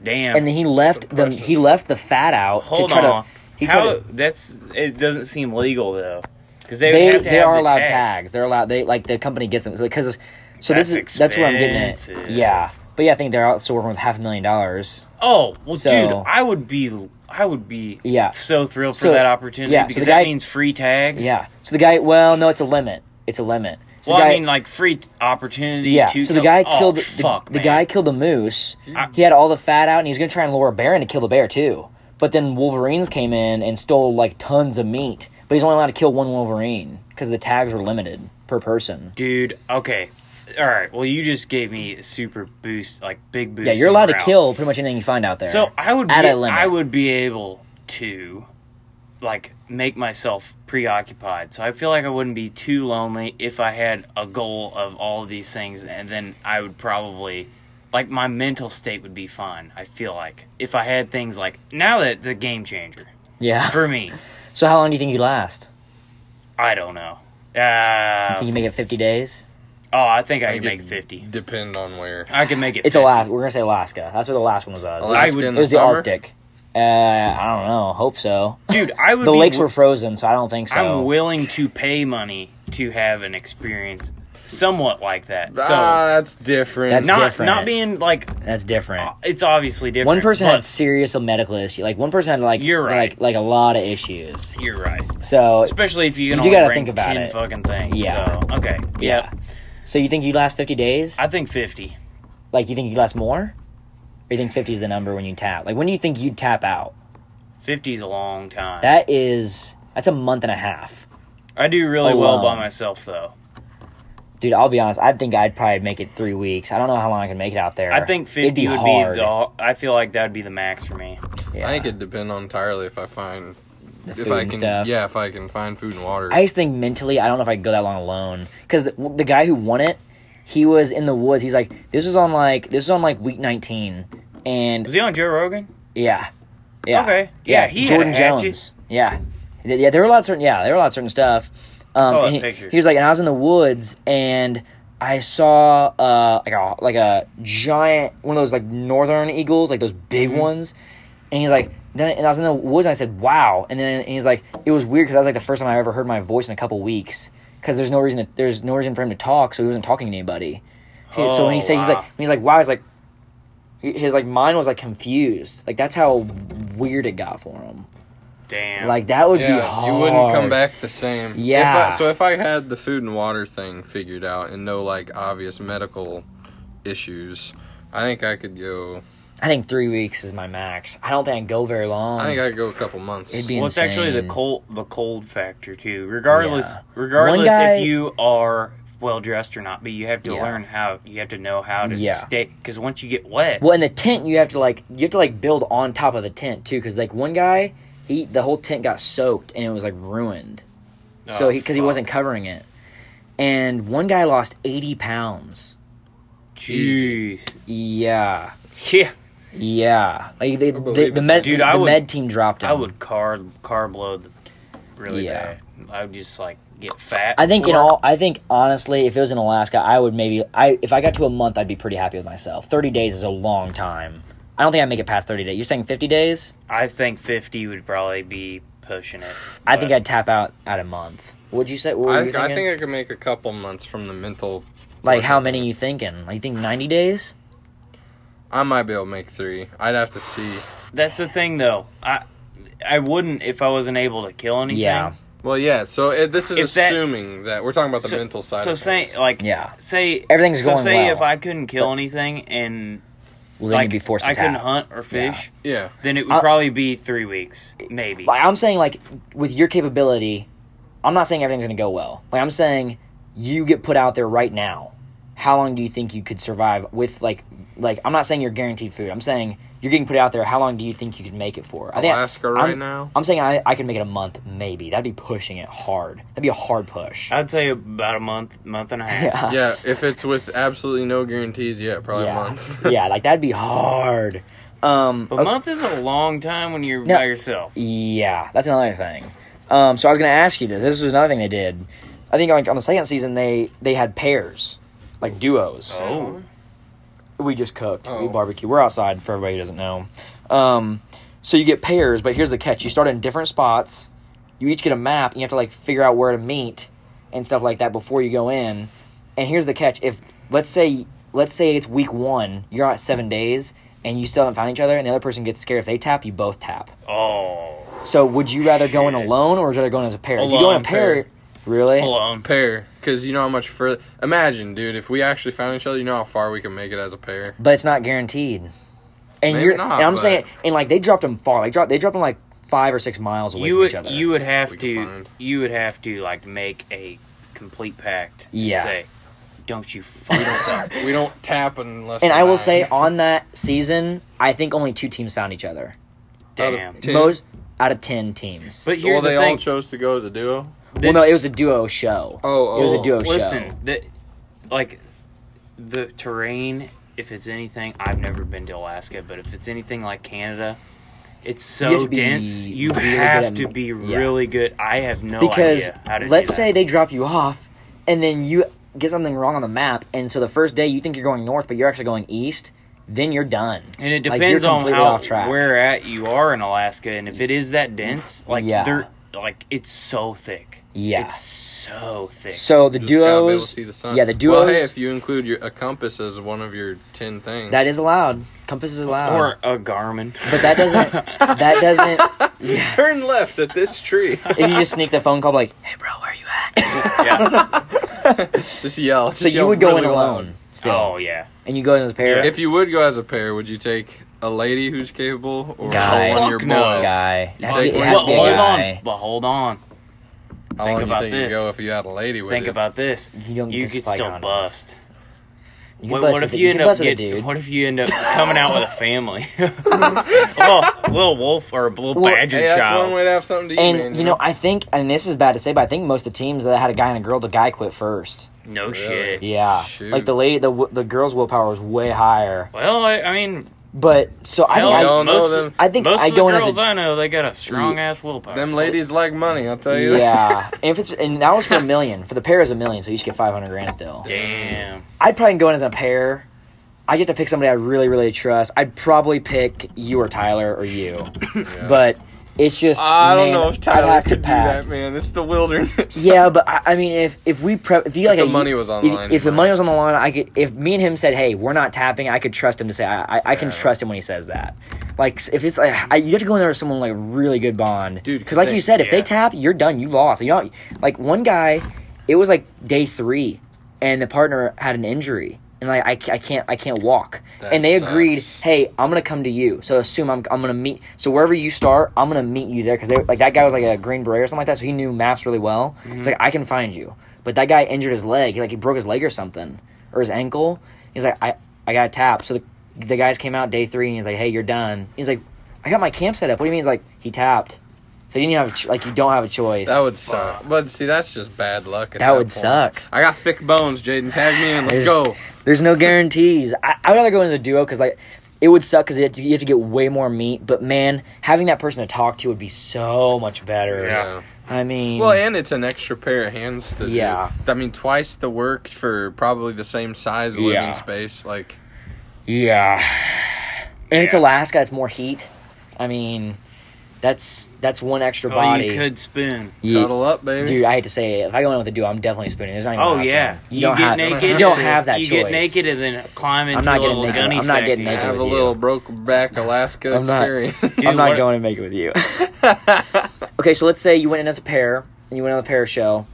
Damn. and then he left the he left the fat out Hold to try on. to. He How to, that's it doesn't seem legal though. Because they they they have are the allowed tags. tags. They're allowed. They like the company gets them because. So That's this is that's what I'm getting at. Yeah, but yeah, I think they're out still working with half a million dollars. Oh well, So- dude, I would be I would be Yeah. so thrilled for So- that opportunity yeah, so because the guy- that means free tags. Yeah. So the guy, well, no, it's a limit. It's a limit. So Well, the guy, I mean, like free opportunity. yeah. To So the guy oh, killed the, fuck, the man. guy killed the moose. I- He had all the fat out, and he was gonna try and lure a bear in to kill the bear too. But then Wolverines came in and stole like tons of meat. But he's only allowed to kill one Wolverine because the tags were limited per person. dude. Okay, all right. Well, you just gave me a super boost, like big boost. Yeah, you're allowed to kill pretty much anything you find out there. So I would At be, a limit. I would be able to like make myself preoccupied. So I feel like I wouldn't be too lonely if I had a goal of all of these things and then I would probably like my mental state would be fine. I feel like if I had things like now that the game changer. Yeah. for me. So how long do you think you last? I don't know. You Uh, think you make it 50 days? oh, I think I I can make fifty. Depend on where. I can make it. It's 50. Alaska. We're gonna say Alaska. That's where the last one was. At. Alaska would- in It was the the? Arctic. Uh, I don't know. Hope so. dude. I would. The be lakes wi- were frozen, so I don't think so. I'm willing to pay money to have an experience somewhat like that. So ah, that's different. That's not different. not being like That's different. it's obviously different. One person had serious medical issue. Like one person had like You're right. like like a lot of issues. You're right, So especially if you can You only gotta rank think about ten it. fucking things. Yeah. So okay. yeah. Yeah. So you think you last 50 days? I think fifty. like you think you last more? Or you think 50 is the number when you tap? Like when do you think you'd tap out? 50 is a long time. That is that's a month and a half. I do really oh, well by um, myself though. Dude, I'll be honest. I think I'd probably make it three weeks. I don't know how long I can make it out there. I think It'd 50 would hard. be the. I feel like that would be the max for me. Yeah. I think it depend on entirely if I find The if food I and can stuff. yeah if I can find food and water. I just think mentally, I don't know if I could go that long alone. Because the, the guy who won it, he was in the woods. He's like, this was on like this was on like week 19, and Was he on Joe Rogan? yeah, yeah, Okay. Yeah, he had Jordan hatchet. Jonas. Yeah, yeah. There were a lot of certain. Yeah, there were a lot of certain stuff. Um, Saw he, picture. he was like, and I was in the woods, and I saw uh like a like a giant one of those like northern eagles, like those big Mm-hmm. ones. And he's like, then and I was in the woods, and I said, "Wow!" And then and he's like, it was weird because that was like the first time I ever heard my voice in a couple weeks. Because there's no reason to, there's no reason for him to talk, so he wasn't talking to anybody. He- so when he Oh, said he's like when he's like wow, he's like his like mind was like confused. Like that's how weird it got for him. Damn. Like that would be hard. you wouldn't come back the same. Yeah. If I, so if I had the food and water thing figured out and no like obvious medical issues, I think I could go. I think three weeks is my max. I don't think I'd go very long. I think I could go a couple months. It'd be well, it's actually the cold the cold factor too. Regardless, Yeah. regardless guy- if you are well dressed or not, but you have to Yeah. learn how you have to know how to Yeah. stay. Because once you get wet, Well, in the tent, you have to like you have to like build on top of the tent too, because like one guy, he the whole tent got soaked and it was like ruined. so Oh, he because he wasn't covering it, and one guy lost eighty pounds. Jeez. Yeah, Yeah, yeah. Like they, I the, the med Dude, the, I the would- med team dropped him. I would carb carb load really Yeah. bad. I would just like get fat. I think in before- all, I think honestly, if it was in Alaska, I would maybe, I if I got to a month, I'd be pretty happy with myself. Thirty days is a long time. I don't think I'd make it past thirty days. You're saying fifty days? I think fifty would probably be pushing it. I think but- I'd tap out at a month. What'd you say? What were I, you I thinking? think I could make a couple months from the mental. like how many you thinking? Like you think ninety days? I might be able to make three. I'd have to see. That's the thing, though. I I wouldn't if I wasn't able to kill anything. Yeah, Well, yeah. So it, this is If that- assuming that, we're talking about the so, mental side. So of say things. like yeah. say Everything's so going say well. if I couldn't kill anything and Well, then like you'd be forced to I tap. couldn't hunt or fish, yeah, then it would Uh, probably be three weeks, maybe. Like I'm saying, like with your capability, I'm not saying everything's gonna go well. Like I'm saying, you get put out there right now. How long do you think you could survive with like like I'm not saying you're guaranteed food. I'm saying you're getting put out there. How long do you think you could make it for? I think Alaska right I'm, now. I'm saying I, I could make it a month, maybe. That'd be pushing it hard. That'd be a hard push. I'd say about a month, month and a half. yeah. Yeah, if it's with absolutely no guarantees, yeah, probably a yeah. month. yeah, like that'd be hard. Um, But okay- a month is a long time when you're No. by yourself. Yeah, that's another thing. Um, so I was going to ask you this. This was another thing they did. I think like on the second season they they had pairs, like duos. Oh. We just cooked. We Oh. barbecue. We're outside for everybody who doesn't know. Um, so you get pairs, but here's the catch: you start in different spots. You each get a map, and you have to like figure out where to meet and stuff like that before you go in. And here's the catch: if let's say let's say it's week one, you're at seven days, and you still haven't found each other, and the other person gets scared. If they tap, you both tap. Oh. So would you rather go in alone or would you rather go in as a pair? if you go in a pair, pair. Really? a Alone. pair, because you know how much further. Imagine, dude, if we actually found each other, you know how far we can make it as a pair. But it's not guaranteed. And Maybe you're not, and I'm but- saying and like they dropped them far. Like dropped they dropped them like five or six miles away You from would each other. you would have We can to find. you would have to like make a complete pact. and Yeah. Say, don't you fuck this up. We don't tap unless. and I will dying. say on that season, I think only two teams found each other. Damn. ten- Most out of ten teams. But well, here's they the thing. all chose to go as a duo. Well, no, it was a duo show. Oh, oh It was a oh. duo show. Listen, the, like the terrain. If it's anything, I've never been to Alaska, but if it's anything like Canada, It's so You have to be dense. You really have at- to be yeah. really good. I have no because idea how to let's say they drop you off and then you get something wrong on the map and so the first day you think you're going north but you're actually going east then you're done And it depends you're on how where at you are in Alaska, and if it is that dense, like Yeah. they're like it's so thick. Yeah. it's so thick. so the Just gotta be able to duos see the sun. yeah the Well, hey, if you include your a compass as one of your ten things, that is allowed compass is allowed or a Garmin. but that doesn't that doesn't yeah. turn left at this tree. if you just sneak the phone call like hey bro where are you at yeah. just yell. so just you yell would go in really alone loud. still Oh yeah. and you go in as a pair If you would go as a pair, would you take a lady who's capable or Guy. one of your Fuck no. boys? guy it has to be, take it one has But be a hold guy. on. But hold on. How Think long about do you think this. you go if you had a lady with you. Think you? about this. you don't You get could spike still condoms. bust. you can What, bust what with if it. you you end can up bust with a get, dude What if you end up coming out with a family? well, little wolf or a little Well, badger Hey, that's child. one way to have something to eat, And man. you know, I think, and this is bad to say, but I think most of the teams that had a guy and a girl, the guy quit first. no Really? shit. Yeah, Shoot. like the lady, the w- the girl's willpower was way higher. Well, I, I mean, But so I hell, think We all I, know most, them. I think most I of the go in as girls a I know, they got a strong ass willpower. them ladies like money. I'll tell you. yeah. And if it's and that was for a million for the pair is a million, so you should get five hundred grand still. Damn. I'd probably go in as a pair. I get to pick somebody I really really trust. I'd probably pick you or Tyler or you, Yeah. but it's just I don't man, know if I'd Tyler have to could do that, man. It's the wilderness. Yeah, but I, I mean, if if we prep, if you like the a- money was on the if, line, if the money was on the line, I could. If me and him said, "Hey, we're not tapping," I could trust him to say, "I, I, I can Yeah. trust him when he says that." Like if it's like I, you have to go in there with someone like really good bond, Dude, Because like they- you said, if they tap, you're done. You lost. You know, like one guy, it was like day three, and the partner had an injury, and like I, I can't I can't walk, That and they agreed, "Hey, I'm gonna come to you." So assume I'm I'm gonna meet. So wherever you start, I'm gonna meet you there because they like that guy was like a Green Beret or something like that, so he knew maps really well. It's mm-hmm. like I can find you, but that guy injured his leg, like he broke his leg or something, or his ankle. He's like, I I got tapped. So the the guys came out day three, and he's like, "Hey, you're done." He's like, "I got my camp set up." What do you mean? He's like, "He tapped." So you didn't have ch- like you don't have a choice. That would suck. But see, that's just bad luck. At That that, would point. suck. I got thick bones, Jadon. Tag me in. Let's There's- go. There's no guarantees. I, I would rather go in as a duo because like it would suck because you, have to- you have to get way more meat. But man, having that person to talk to would be so much better. Yeah. I mean, Well, and it's an extra pair of hands to Yeah. do. I mean, twice the work for probably the same size living Yeah. space. Like, yeah, and it's Alaska. It's more heat. I mean, that's that's one extra Oh, body. you could spoon. Ye- cuddle up, baby. Dude, I hate to say it. If I go in with a duo, I'm definitely spooning. There's not even. Oh an option. yeah, you, don't get have. naked. You don't have that choice. You choice. get naked and then climb into I'm not a getting little naked. gunny I'm not getting together. naked have a little you. broke back Alaska I'm not- experience. Dude, I'm not going to make it with you. okay, so let's say you went in as a pair, and you went on the pair show,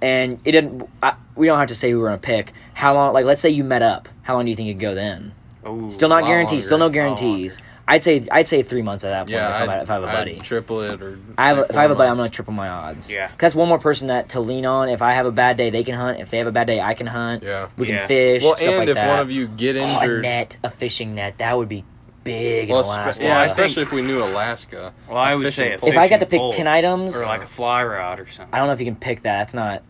and it didn't. I, we don't have to say who we're gonna pick. How long? Like, let's say you met up. How long do you think you'd go then? Ooh. Still not lot guaranteed. Still no guarantees. I'd say I'd say three months at that point yeah, if, I'm, I'd, if I have a I'd buddy. triple it or. I have say a, if I have a buddy, I'm gonna triple my odds. Yeah. 'Cause that's one more person that to lean on. If I have a bad day, they can hunt. If they have a bad day, I can hunt. Yeah. We Yeah. can fish. Well, stuff and like if that. one of you get Oh, a net, a fishing net, that would be big well, in spe- Alaska. yeah, especially if we knew Alaska. Well, I would say a if I got to pick ten items, or like a fly rod or something. I don't know if you can pick that. That's not.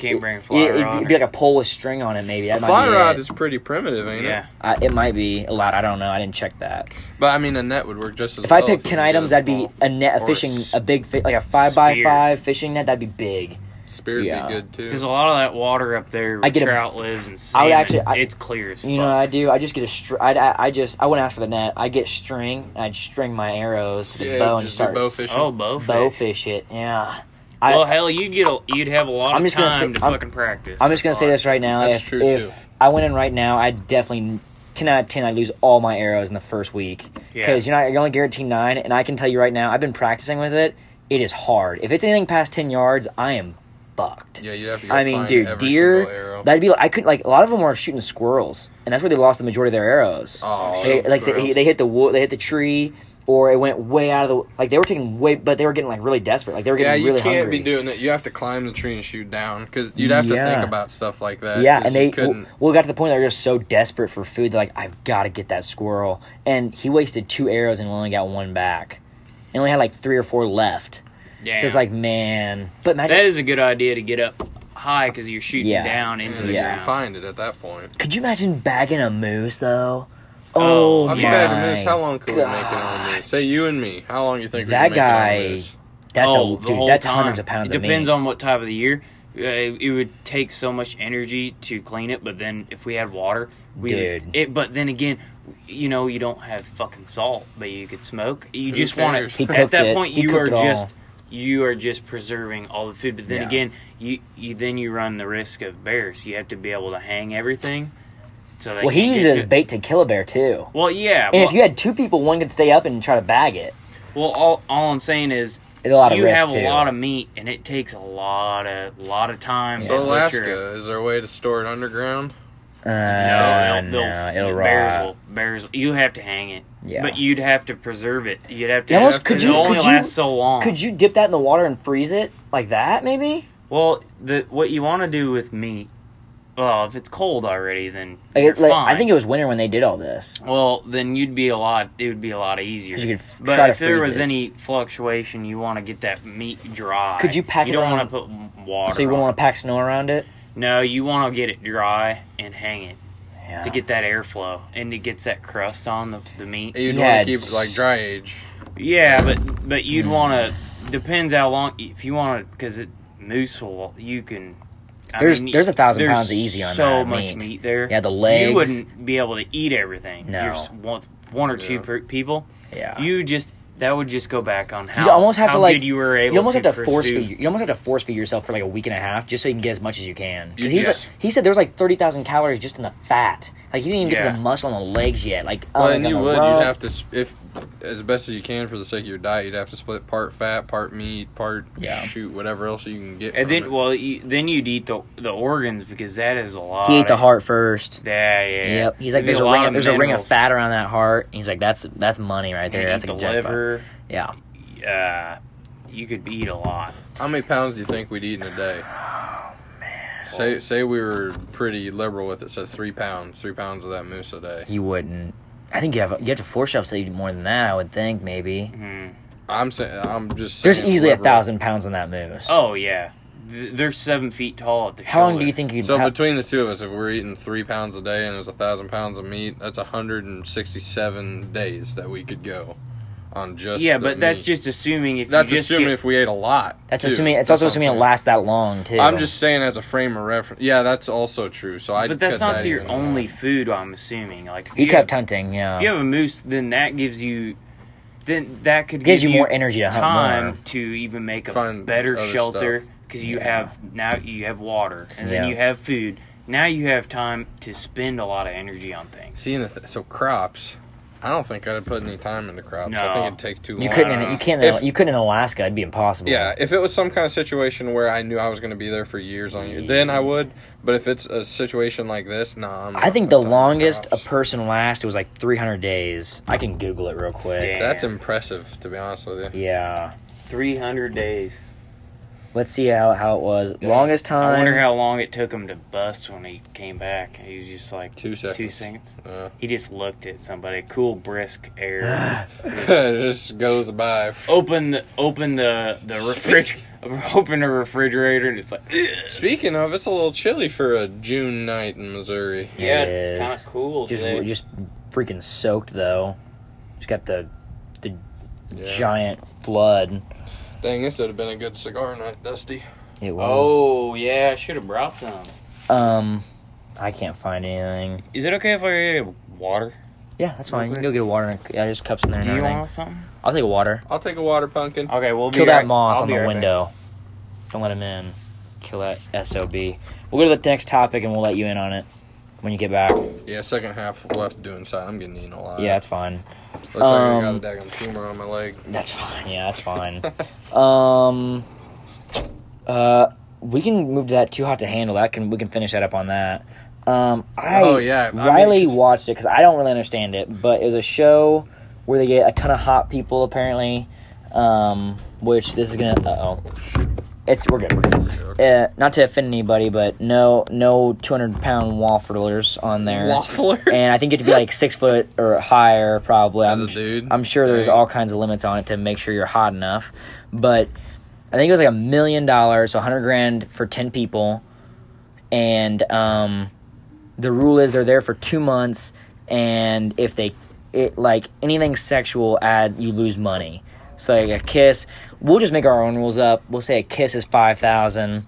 Can't bring a fly It, rod. would be like a pole with string on it, maybe. That a might fly be rod it. is pretty primitive, ain't yeah. it? Uh, it might be a lot. I don't know. I didn't check that. But I mean, a net would work just as well. If well. I picked ten items, a that'd be a net, a or a fishing, s- a big, fi- like a five by five fishing net. That'd be big. Spear would yeah. be good too. Because a lot of that water up there, where I get a- trout lives and I salmon, would actually- I- it's clear as You know what. I do? I just get a str. I, I, I just I wouldn't ask for the net. I get string. I'd string my arrows to the Yeah, bow and just start bow fishing. oh, bow fish. bow fish it. Yeah. I, well, hell, you'd get a, you'd have a lot I'm of just time say- to I'm- fucking practice. I'm just gonna say this right now. That's if true, if too. I went in right now, I'd definitely ten out of ten. I'd lose all my arrows in the first week Yeah. because you're not you're only guaranteed nine. And I can tell you right now, I've been practicing with it. It is hard. If it's anything past ten yards, I am fucked. yeah, you'd have to. Go I mean, find dude, every deer. arrow. That'd be like I couldn't like a lot of them were shooting squirrels, and that's where they lost the majority of their arrows. Oh, they, like they, they hit the wood, they hit the tree, or it went way out of the like they were taking way, but they were getting like really desperate. Like they were getting yeah, getting you can't be doing it. You have to climb the tree and shoot down because you'd have to think about stuff like that. Yeah, and they well, couldn't. well, it got to the point they're just so desperate for food. They're like, I've got to get that squirrel, and he wasted two arrows and only got one back. He only had like three or four left. Yeah, So it's like, man. But imagine, that is a good idea to get up high because you're shooting Yeah. down into and the you Yeah. ground. find it at that point. could you imagine bagging a moose though? Oh, I'll be yeah. back to Moose. How long could we make it on God. Moose? Say you and me. How long you think That we can make guy- it on Moose? That's oh, a the dude. whole That's time. hundreds of pounds. It of depends meat. on what time of the year. Uh, it would take so much energy to clean it, but then if we had water, we Dude. It, but then again, you know, you don't have fucking salt, but you could smoke. You Who just want cares? He to. cooked At that it. point, He you cooked are it all. just you are just preserving all the food. But then Yeah. again, you you then you run the risk of bears. You have to be able to hang everything. So they Well, he uses it as bait to kill a bear too. Well, yeah. And well, if you had two people, one could stay up and try to bag it. well, all all I'm saying is It's a lot of you risk have too. a lot of meat, and it takes a lot of lot of time. So to butcher. Alaska, is there a way to store it underground? Uh, No, no, they'll, it'll bears rot. will bears. You have to hang it, Yeah. but you'd have to preserve it. You'd have to. You almost- could it you- only could you- lasts so long. Could you dip that in the water and freeze it like that? Maybe. Well, the what you want to do with meat. Well, if it's cold already, then Like, you're like, fine. I think it was winter when they did all this. Well, then you'd be a lot. It would be a lot easier. you could f- but try to if there was it. any fluctuation, you want to get that meat dry. Could you pack You it don't want to put water. So you wouldn't want to pack snow around it. it. No, you want to get it dry and hang it Yeah. to get that airflow, and it gets that crust on the, the meat. You'd He want to keep it like dry age. Yeah, but but you'd Hmm. want to. Depends how long. If you want to, because it moose will. You can. I There's- mean, there's a thousand there's pounds easy on so that So much meat. meat there. Yeah, the legs. You wouldn't be able to eat everything. No. You're s- one, one or two per, people. Yeah. You just that would just go back on how You almost have how to, like- you were able. you almost to have to force feed. You almost have to force feed yourself for like a week and a half just so you can get as much as you can. Because You- he's yeah. like, he said there was like thirty thousand calories just in the fat. Like he didn't even get to the muscle on the legs yet. Like Well, oh, and you would. rump. You'd have to, if as best as you can for the sake of your diet, you'd have to split part fat, part meat, part Yeah. shoot whatever else you can get. And from then, it. well, you, then you'd eat the the organs because that is a lot. He ate the heart first. Yeah, yeah. yeah. Yep. He's like, There'd there's be a, lot ring. of There's a ring of fat around that heart. He's like, that's that's money right there. You That's a the jackpot. Liver. Yeah. Uh, you could eat a lot. how many pounds do you think we'd eat in a day? Oh, Say say we were pretty liberal with it. Said three pounds, three pounds of that moose a day. You wouldn't. I think you have you have to force yourself to eat more than that. I would think maybe. Hmm. I'm saying I'm just. There's saying easily a thousand pounds on that moose. Oh yeah, they're seven feet tall at the How long do you think you'd? So ha- between the two of us, if we're eating three pounds a day and there's a thousand pounds of meat, that's 167 days that we could go on just. Yeah, the but that's meat. just assuming if that's you just assuming get, if we ate a lot. that's too. assuming. It's That's also what I'm assuming it lasts that long too. I'm just saying as a frame of reference. Yeah, that's also true. So I. But that's not your only food. I'm assuming. Like if He you kept have, hunting. Yeah. If you have a moose, then that gives you, then that could Gives give you more energy to hunt time more. to even make a Find better shelter because you Yeah. have now you have water and Yeah. then you have food. Now you have time to spend a lot of energy on things. See, the th- so crops. I don't think I'd put any time into crops. I think it'd take too long. You couldn't. In, you know. can't. If- you couldn't in Alaska. It'd be impossible. Yeah, if it was some kind of situation where I knew I was going to be there for years on years, then I would. But if it's a situation like this, nah. I'm I not think the putting longest a person lasted was like 300 days. I can Google it real quick. Damn. That's impressive, to be honest with you. Yeah. Three hundred days. Let's see how, how it was. Longest time. I wonder how long it took him to bust when he came back. He was just like Two seconds. Two seconds. Uh, He just looked at somebody. Cool, brisk air. just goes by. open the open the the refrigerator. Open the refrigerator and it's like. Speaking of, it's a little chilly for a June night in Missouri. Yeah, It it's kind of cool. just today. just freaking soaked though. Just got the the Yeah. giant flood. Dang, this would have been a good cigar night, Dusty. It was. Oh yeah, I should have brought some. Um, I can't find anything. Is it okay if I get water? Yeah, that's fine. You can go get water. And, yeah, there's cups in there and Do you everything. want something? I'll take a water. I'll take a water pumpkin. Okay, we'll be Kill that moth I'll on be the right back. window. Don't let him in. Kill that sob. We'll go to the next topic and we'll let you in on it when you get back. Yeah, second half we'll have to do inside. I'm getting eaten a lot. Yeah, that's fine. Looks like I um, got a daggum tumor on my leg. That's fine. Yeah, that's fine. um, uh, we can move to that too hot to handle. That can we can finish that up on that. Um, I Oh, yeah. I mean, watched it because I don't really understand it, but it was a show where they get a ton of hot people apparently. Um, which this is gonna. Uh oh. It's we're good. We're good. Uh, not to offend anybody, but no, no two hundred pound wafflers on there. Waffler. And I think you have to be like six foot or higher, probably. As I'm, a dude? I'm sure there's all kinds of limits on it to make sure you're hot enough. But I think it was like a million dollars, so 100 grand for 10 people. And um, the rule is they're there for two months, and if they it like anything sexual, add you lose money. So like a kiss, we'll just make our own rules up. We'll say a kiss is five thousand.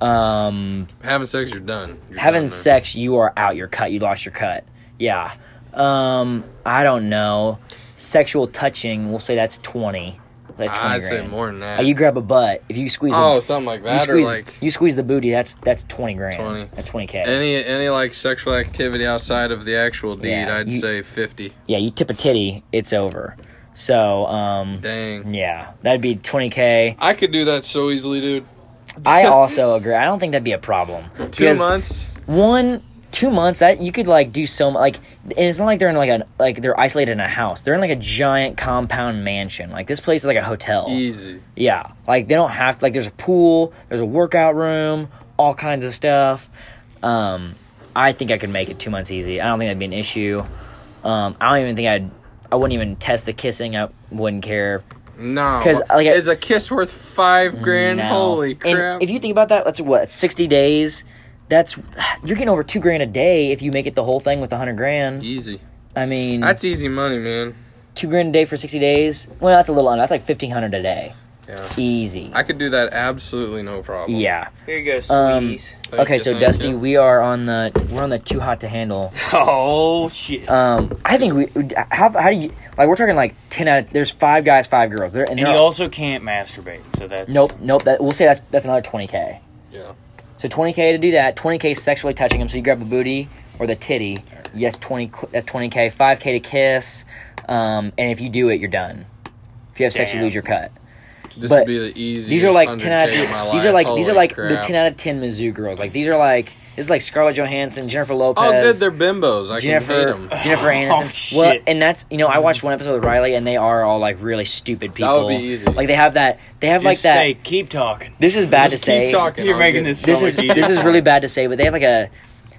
Um, Having sex, you're done. You're having done, sex, you are out. You're cut. You lost your cut. Yeah. Um, I don't know. Sexual touching, we'll say that's twenty. That's twenty I'd say more than that. Uh, you grab a butt. If you squeeze. oh, a, something like you that, squeeze, or like you squeeze the booty. That's that's twenty grand. 20. That's twenty k. any any like sexual activity outside of the actual deed. Yeah, I'd you- say fifty. Yeah, you tip a titty, it's over. So, um, Dang, yeah, that'd be twenty k. I could do that so easily, dude. I also agree. I don't think that'd be a problem. Two months. One, two months. That you could like do so much. Like, and it's not like they're in like a like they're isolated in a house. They're in like a giant compound mansion. Like this place is like a hotel. Easy. Yeah, like they don't have like there's a pool, there's a workout room, all kinds of stuff. Um, I think I could make it two months easy. I don't think that'd be an issue. Um, I don't even think I'd. I wouldn't even test the kissing. I wouldn't care. No, 'Cause, like, I- is a kiss worth five grand? No. Holy And crap! if you think about that, that's what sixty days. That's you're getting over two grand a day if you make it the whole thing with a hundred grand. easy. I mean, That's easy money, man. two grand a day for sixty days. Well, that's a little under. That's like fifteen hundred a day. Yeah, Easy. I could do that absolutely no problem. yeah. Here you go, Um, sweeties. Thank okay, you, so thank Dusty, you. we are on the we're on the too hot to handle. oh shit! Um, I think we how how do you like we're talking like ten out. Of, there's five guys, five girls. There and, and they're you all- also can't masturbate, so that's nope, nope. That we'll say that's that's another twenty k. Yeah. So twenty k to do that. Twenty k sexually touching them. So you grab the booty or the titty. Yes, twenty. That's twenty k. Five k to kiss. Um, and if you do it, you're done. If you have sex, you Damn. lose your cut. This But would be the easiest. These are like ten out. 100K of my Of, these are like these are Holy like the ten out of ten Mizzou girls. Like these are like this is like Scarlett Johansson, Jennifer Lopez. Oh, good. They're bimbos. I Jennifer can hate them. Jennifer Aniston. Oh, well, shit. and that's you know I watched one episode with Riley, and they are all like really stupid people. That would be easy. Like they have that. They have Just like that. say, keep talking. this is bad Just to say. keep talking. You're I'll making get- this so This is easier. this is really bad to say, but they have like a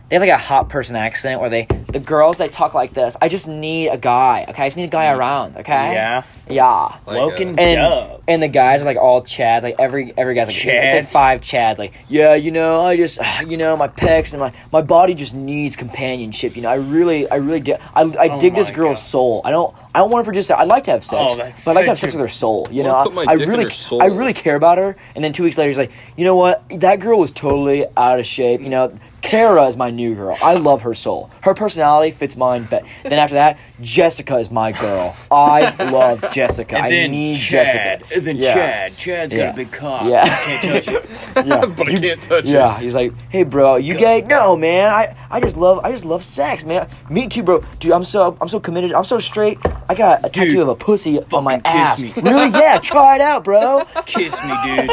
they have like a hot person accent where they the girls they talk like this. I just need a guy. Okay, I just need a guy around. Okay. Yeah, Yeah. Like, Woken uh, And up. and the guys are like all chads. Like every every guy's like it's like Chads? five chads. Like yeah, you know, I just you know my pecs and my my body just needs companionship. You know, I really I really dig. I I Oh dig this girl's God. soul. I don't I don't want her for just. I'd like to have sex, Oh, that's but I'd like to have sex with her soul. You know, wanna put my I dick in really her soul. I really care about her. And then two weeks later, he's like, you know what? That girl was totally out of shape. You know. Kara is my new girl. I love her soul. Her personality fits mine. But then after that, Jessica is my girl. I love Jessica. And I then need Chad. Jessica. And then Yeah. Chad. Chad's Yeah. got a big cock. Yeah. Can't touch it. Yeah. but I You- can't touch Yeah, it. he's like, "Hey, bro, you gay? No, man. I, I just love, I just love sex, man. Me too, bro. Dude, I'm so, I'm so committed. I'm so straight. I got a tattoo Dude, of a pussy on my kiss ass. me. Really? Yeah, try it out, bro. Kiss me, dude.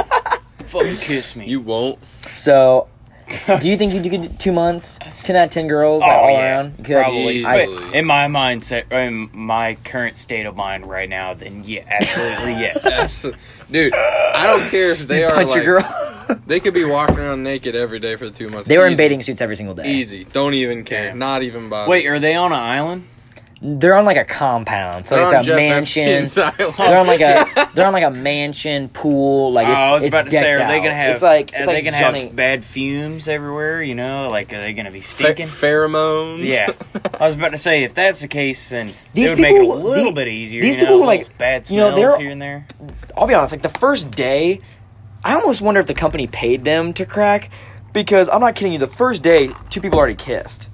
Fucking kiss me. You won't. So, do you think you could do two months, ten out of ten girls, Oh, all yeah. around? You could? Probably. Easily. But in my mindset, in my current state of mind right now, then yeah, absolutely yes. Absolutely. Dude, I don't care if they are punch like, your girl. They could be walking around naked every day for two months. they were in bathing suits every single day. Easy. Don't even care. Damn. Not even bother. Wait, are they on an island? They're on like a compound, so They're it's on a Jeff mansion. Epstein's island. They're on like a they're on like a mansion pool. Like Oh, it's, I was it's about to say, decked are they out. gonna have? It's like are it's they like gonna Johnny. have bad fumes everywhere? You know, like are they gonna be Phe- stinking? pheromones. yeah, I was about to say if that's the case, then These it would make it a people- little the- bit easier. these you people know, who, like, little bad you know, smells they're- here and there. I'll be honest. Like the first day, I almost wonder if the company paid them to crack, because I'm not kidding you. The first day, two people already kissed.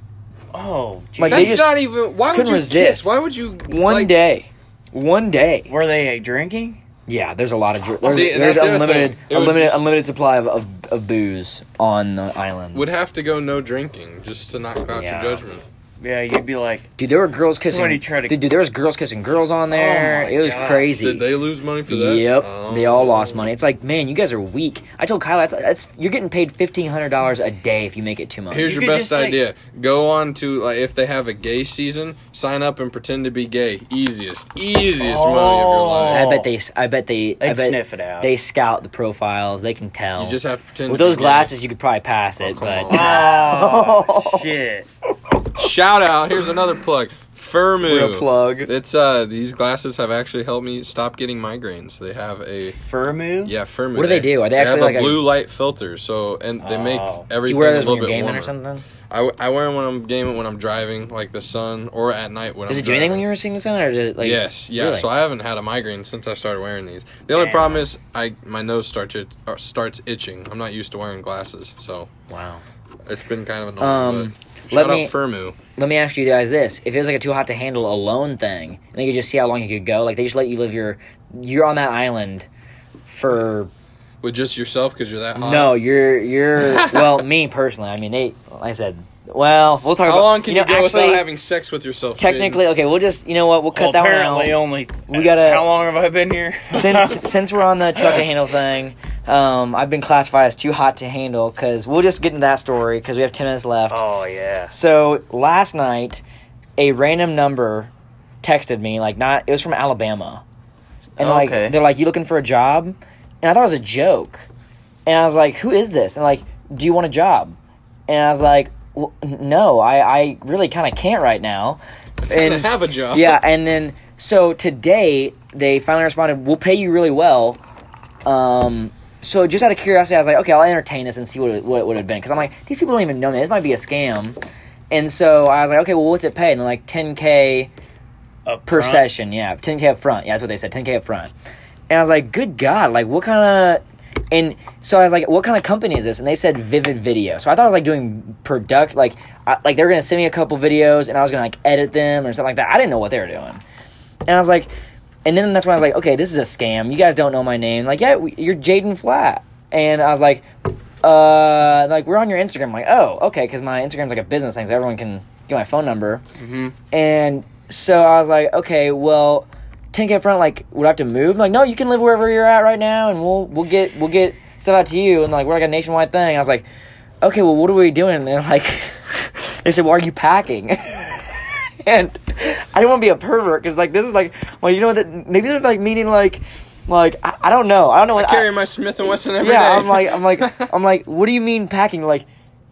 Oh, Like, That's they just not even. Why would couldn't you resist. kiss? Why would you? One like, day, one day. were they drinking? Yeah, there's a lot of dr- there's, See, and there's that's the other unlimited thing. It would unlimited just- unlimited supply of, of, of booze on the island. Would have to go no drinking just to not cloud Yeah. your judgment. Yeah, you'd be like, Dude, there were girls kissing. Somebody tried to- dude, dude, there was girls kissing girls on oh there. Oh it was gosh. crazy. Did they lose money for that? Yep, Oh. they all lost oh. money. It's like, man, you guys are weak. I told Kyle that's, that's you're getting paid fifteen hundred dollars a day if you make it two months. Here's You your best just, like- idea. Go on to like if they have a gay season, sign up and pretend to be gay. Easiest, easiest money of your Oh. life. I bet they. I bet they. I they'd bet sniff it out. They scout the profiles. They can tell. You just have to pretend. with to be those gay. glasses, you could probably pass it. Oh, come but on. oh shit! Shout out! Here's another plug. Furmu. Real plug. It's uh these glasses have actually helped me stop getting migraines. They have a Furmu. yeah Furmu. What do they do? Are they have actually a like a- blue light filter? So and they make Oh. do you wear a little when you're bit gaming warmer. or something? I, w- I wear them when I'm gaming when I'm driving, like the sun, or at night when Does I'm Does it do anything when you're seeing the sun, or did it like? yes, yeah. Really? So I haven't had a migraine since I started wearing these. The only Damn. problem is I my nose starts it, starts itching. I'm not used to wearing glasses, so Wow. it's been kind of annoying. Um, but let shout me- Firmu. Let me ask you guys this: If it was like a too hot to handle alone thing, and they could just see how long you could go, like they just let you live your, you're on that island for With just yourself because you're that hot. no, you're you're well, me personally. I mean, they like I said. Well, we'll talk How about. long can you, know, go actually, without having sex with yourself? Jadon? Technically, okay, we'll just you know what we'll cut well, that one apparently out. only. We gotta- How long have I been here? since since we're on the too hot to handle thing, um, I've been classified as too hot to handle because we'll just get into that story because we have ten minutes left. oh yeah. So last night, a random number texted me like not it was from Alabama, and Oh, like okay. they're like you looking for a job, and I thought it was a joke, and I was like who is this and like do you want a job, and I was like well, no I I really kind of can't right now, and have a job. yeah, and then so today they finally responded, "We'll pay you really well." Um, so just out of curiosity, I was like, "Okay, I'll entertain this and see what it, what it would have been." Because I'm like, these people don't even know me. This might be a scam. And so I was like, "Okay, well, what's it pay?" And they're like, "10k Up per session." Yeah, 10k up front. Yeah, that's what they said. 10k up front. And I was like, "Good God! Like, what kind of?" And so I was like, "What kind of company is this?" And they said Vivid Video. So I thought I was like doing product, like, I, like they were gonna send me a couple videos, and I was gonna like edit them or something like that. I didn't know what they were doing. And I was like, and then that's when I was like, okay, this is a scam. You guys don't know my name. Like, yeah, we, you're Jadon Flat. And I was like, uh, like we're on your Instagram. I'm like, oh, okay, because my Instagram's like a business thing, so everyone can get my phone number. Mhm. And so I was like, okay, well, 10k up front, like, would I have to move? Like, no, you can live wherever you're at right now, and we'll we'll get we'll get stuff out to you. And like, we're like a nationwide thing. I was like, okay, well, what are we doing? And then like, they said, well, are you packing? and I didn't want to be a pervert because like this is like, well, you know? That maybe they're like meaning like, like I, I don't know. I don't know what. I carry I- my Smith and Wesson every day. yeah, I'm like, I'm like, I'm like, what do you mean packing? Like,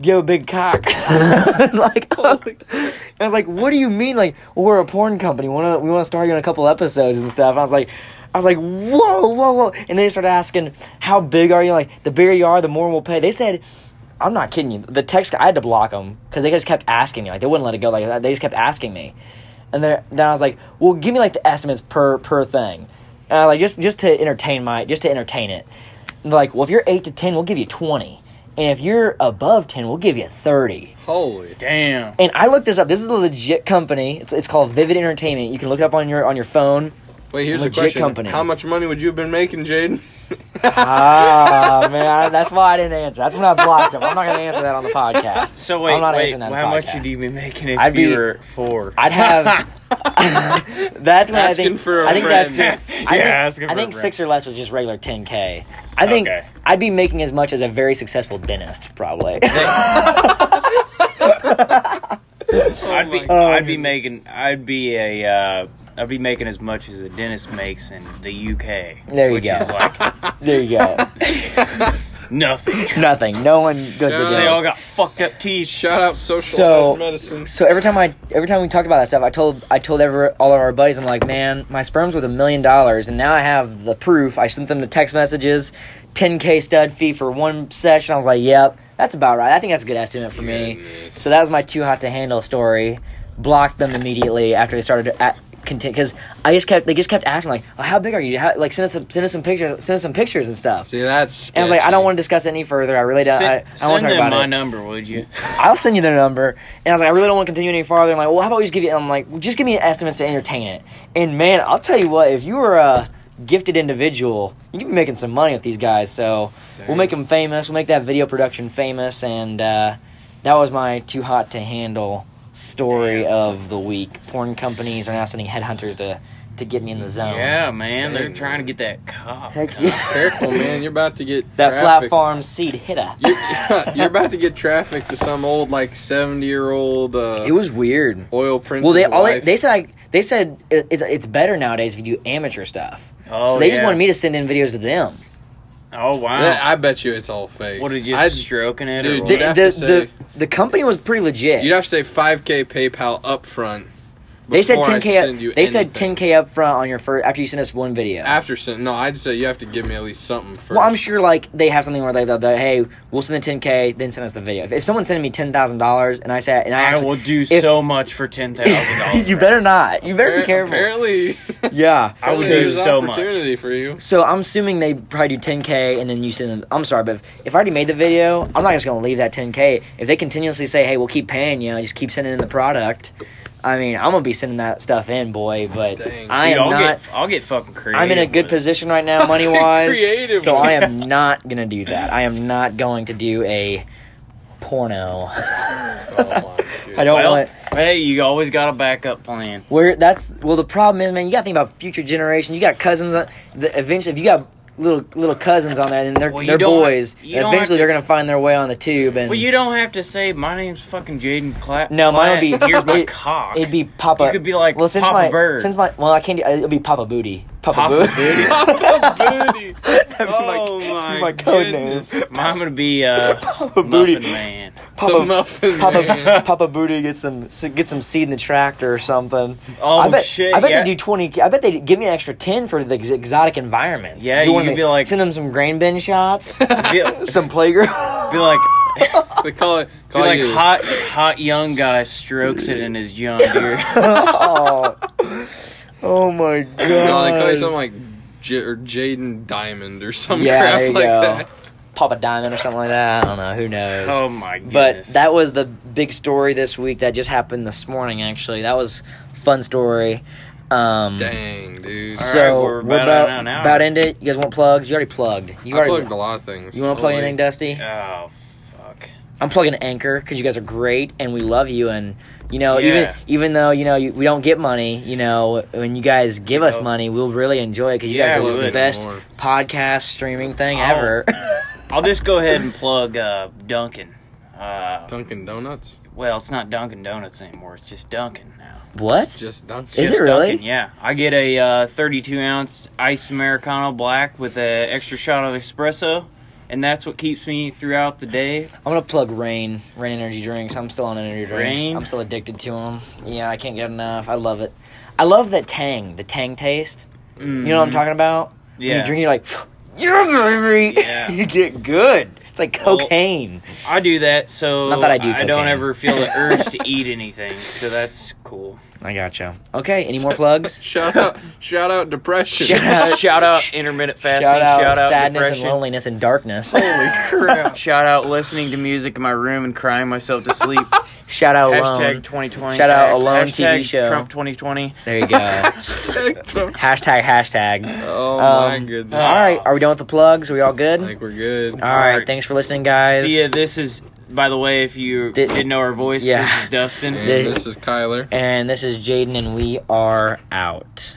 you have a big cock. like, I was like, what do you mean? Like, well, we're a porn company. We want to, we want to star you in a couple episodes and stuff. And I was like, I was like, whoa, whoa, whoa. And they started asking, how big are you? Like, the bigger you are, the more we'll pay. They said, I'm not kidding you. The text, I had to block them because they just kept asking me. Like, they wouldn't let it go. Like, they just kept asking me. And then, then I was like, well, give me like the estimates per per thing. And I like, just just to entertain my, just to entertain it. And they're like, well, if you're eight to ten, we'll give you twenty. And if you're above ten, we'll give you thirty. Holy. Damn. And I looked this up. This is a legit company. It's, it's called Vivid Entertainment. You can look it up on your on your phone. Wait, here's a Legit the question. company. How much money would you have been making, Jadon? Ah man, that's why I didn't answer. That's when I blocked him. I'm not going to answer that on the podcast. So wait, I'm not wait. answering that How the much podcast. would you be making if I'd you be- were four? I'd have. that's when I think. for a I think friend. that's. Yeah, I think, asking I think friend. six or less was just regular 10k. I think Okay. I'd be making as much as a very successful dentist, probably. I'd be, my I'd be making, I'd be a, uh, I'd be making as much as a dentist makes in the UK. There you which go. Is like there you go. nothing. Nothing. No one goes to Yeah. the They dentist. all got fucked up teeth. Shout out social So- health medicine. So every time I every time we talk about that stuff, I told I told every, all of our buddies, I'm like, man, my sperm's worth a million dollars, and now I have the proof. I sent them the text messages, 10k stud fee for one session. I was like, yep, that's about right. I think that's a good estimate for me. Goodness. So that was my too hot to handle story. Blocked them immediately after they started at continue because I just kept they just kept asking like, oh, how big are you? How, like send us some send us some pictures, send us some pictures and stuff. See, that's. And I was like, I don't want to discuss it any further. I really don't. Send, I, I don't want to talk them about my it. number, would you? I'll send you their number. And I was like, I really don't want to continue any farther. I'm like, well, how about we just give you? And I'm like, well, just give me estimates to entertain it. And man, I'll tell you what, if you were a gifted individual, you could be making some money with these guys. So we'll make them famous. We'll make that video production famous. And uh, that was my too hot to handle story Damn. of the week. Porn companies are now sending headhunters to to get me in the zone. Yeah, man, they're trying to get that cop. Heck yeah. Careful, man. You're about to get That flat farm seed hitter. You're, you're about to get traffic to some old like 70 year old uh, It was weird. oil prince. Well, they all they, they said I, they said it, it's it's better nowadays if you do amateur stuff. Oh, so they just wanted me to send in videos to them. Oh wow. Yeah, I bet you it's all fake. what did you I'd- stroking it? Dude, or The, the, say- the, the company was pretty legit. You'd have to say 5k PayPal up front They said 10k. Up, they said 10k up front on your first after you send us one video. After send, no, I'd say you have to give me at least something first. well, I'm sure like they have something where they they'll, they'll hey, we'll send the 10k, then send us the video. If, if someone's sending me ten thousand dollars and I say and I, I actually, will do if- so much for ten thousand dollars. you better not. You better be Appar- careful. Apparently, Yeah. I would apparently do there's so much. opportunity for you. So I'm assuming they probably do 10k and then you send them. I'm sorry, but if, if I already made the video, I'm not just gonna leave that 10k. If they continuously say, "Hey, we'll keep paying you," know, just keep sending in the product. I mean, I'm gonna be sending that stuff in, boy. But Dang. I Dude, am I'll not. get I'll get fucking creative. I'm in a good with position right now, money wise. So with I am not gonna do that. I am not going to do a porno. Oh my I don't well, want. hey, you always got a backup plan. Where that's well, the problem is, man. You got to think about future generation. You got cousins. Uh, the, eventually, if you got little little cousins on there, and they're Well, they're boys. don't Eventually, to- they're gonna find their way on the tube. And Well, you don't have to say my name's fucking Jadon Clapp. No, mine would be- Here's my it- cock. it'd be Papa. You could be like well, since Papa my Bird. since my well, I can't. It'll be Papa Booty. Papa, Papa Booty. Booty. Papa Booty. Oh my, my my code name. goodness. Mine would be uh, Papa Muffin Booty. Man. The Papa, muffin Papa, man. Papa Booty gets some get some seed in the tractor or something. Oh I bet shit! I bet yeah. they do twenty. I bet they give me an extra ten for the ex- exotic environments. Yeah, Do you one could be like- send them some grain bin shots, Be, some playground. be like, They call it. be Call like you. hot, hot young guy strokes it in his John Deere. oh, oh my god! No, they call you something like J- or Jadon Diamond or some Yeah, crap there you like go. that. Papa Diamond or something like that. I don't know. Who knows? oh my god. but that was the big story this week that just happened this morning. Actually, that was fun story. Um, Dang, dude. All right, so we're we're about about an hour. about end it. You guys want plugs? You already plugged. You I already. plugged a lot of things. You want to plug anything, Dusty? oh fuck. I'm plugging Anchor because you guys are great and we love you and you know even Yeah. even though you know you, we don't get money you know when you guys give us know. money we'll really enjoy it because you Yeah, guys are just the best More. podcast streaming thing Oh. ever. I'll just go ahead and plug uh, Dunkin'. Uh, Dunkin' Donuts. well, it's not Dunkin' Donuts anymore. It's just Dunkin' now. what? Just Dunkin'. Is Just it really? Dunkin', yeah. I get a uh, 32 ounce iced Americano black with an extra shot of espresso, and that's what keeps me throughout the day. I'm gonna plug Reign Reign energy drinks. I'm still on energy drinks. Reign? I'm still addicted to them. Yeah, I can't get enough. I love it. I love that tang, the tang taste. You know what I'm talking about? When Mm-hmm. Yeah. you drink, you're like, yeah, baby. Yeah. you get good. It's like Well, cocaine. I do that so Not that I do don't ever feel the urge to eat anything, so that's cool. I gotcha. Okay, any more plugs? Shout out, shout out depression. Shout out- shout out intermittent fasting. shout out, shout out sadness depression. and loneliness and darkness. Holy crap. Shout out listening to music in my room and crying myself to sleep. Shout out Hashtag alone. 2020. Shout out Hashtag Alone TV show. Trump 2020. There you go. hashtag hashtag. oh my Um, goodness. All right, are we done with the plugs? Are we all good? I think we're good. all right, Alright. thanks for listening, guys. See ya. This is, by the way, if you Did- didn't know our voice, Yeah. this is Dustin. And This- this is Kyler. And this is Jadon, and we are out.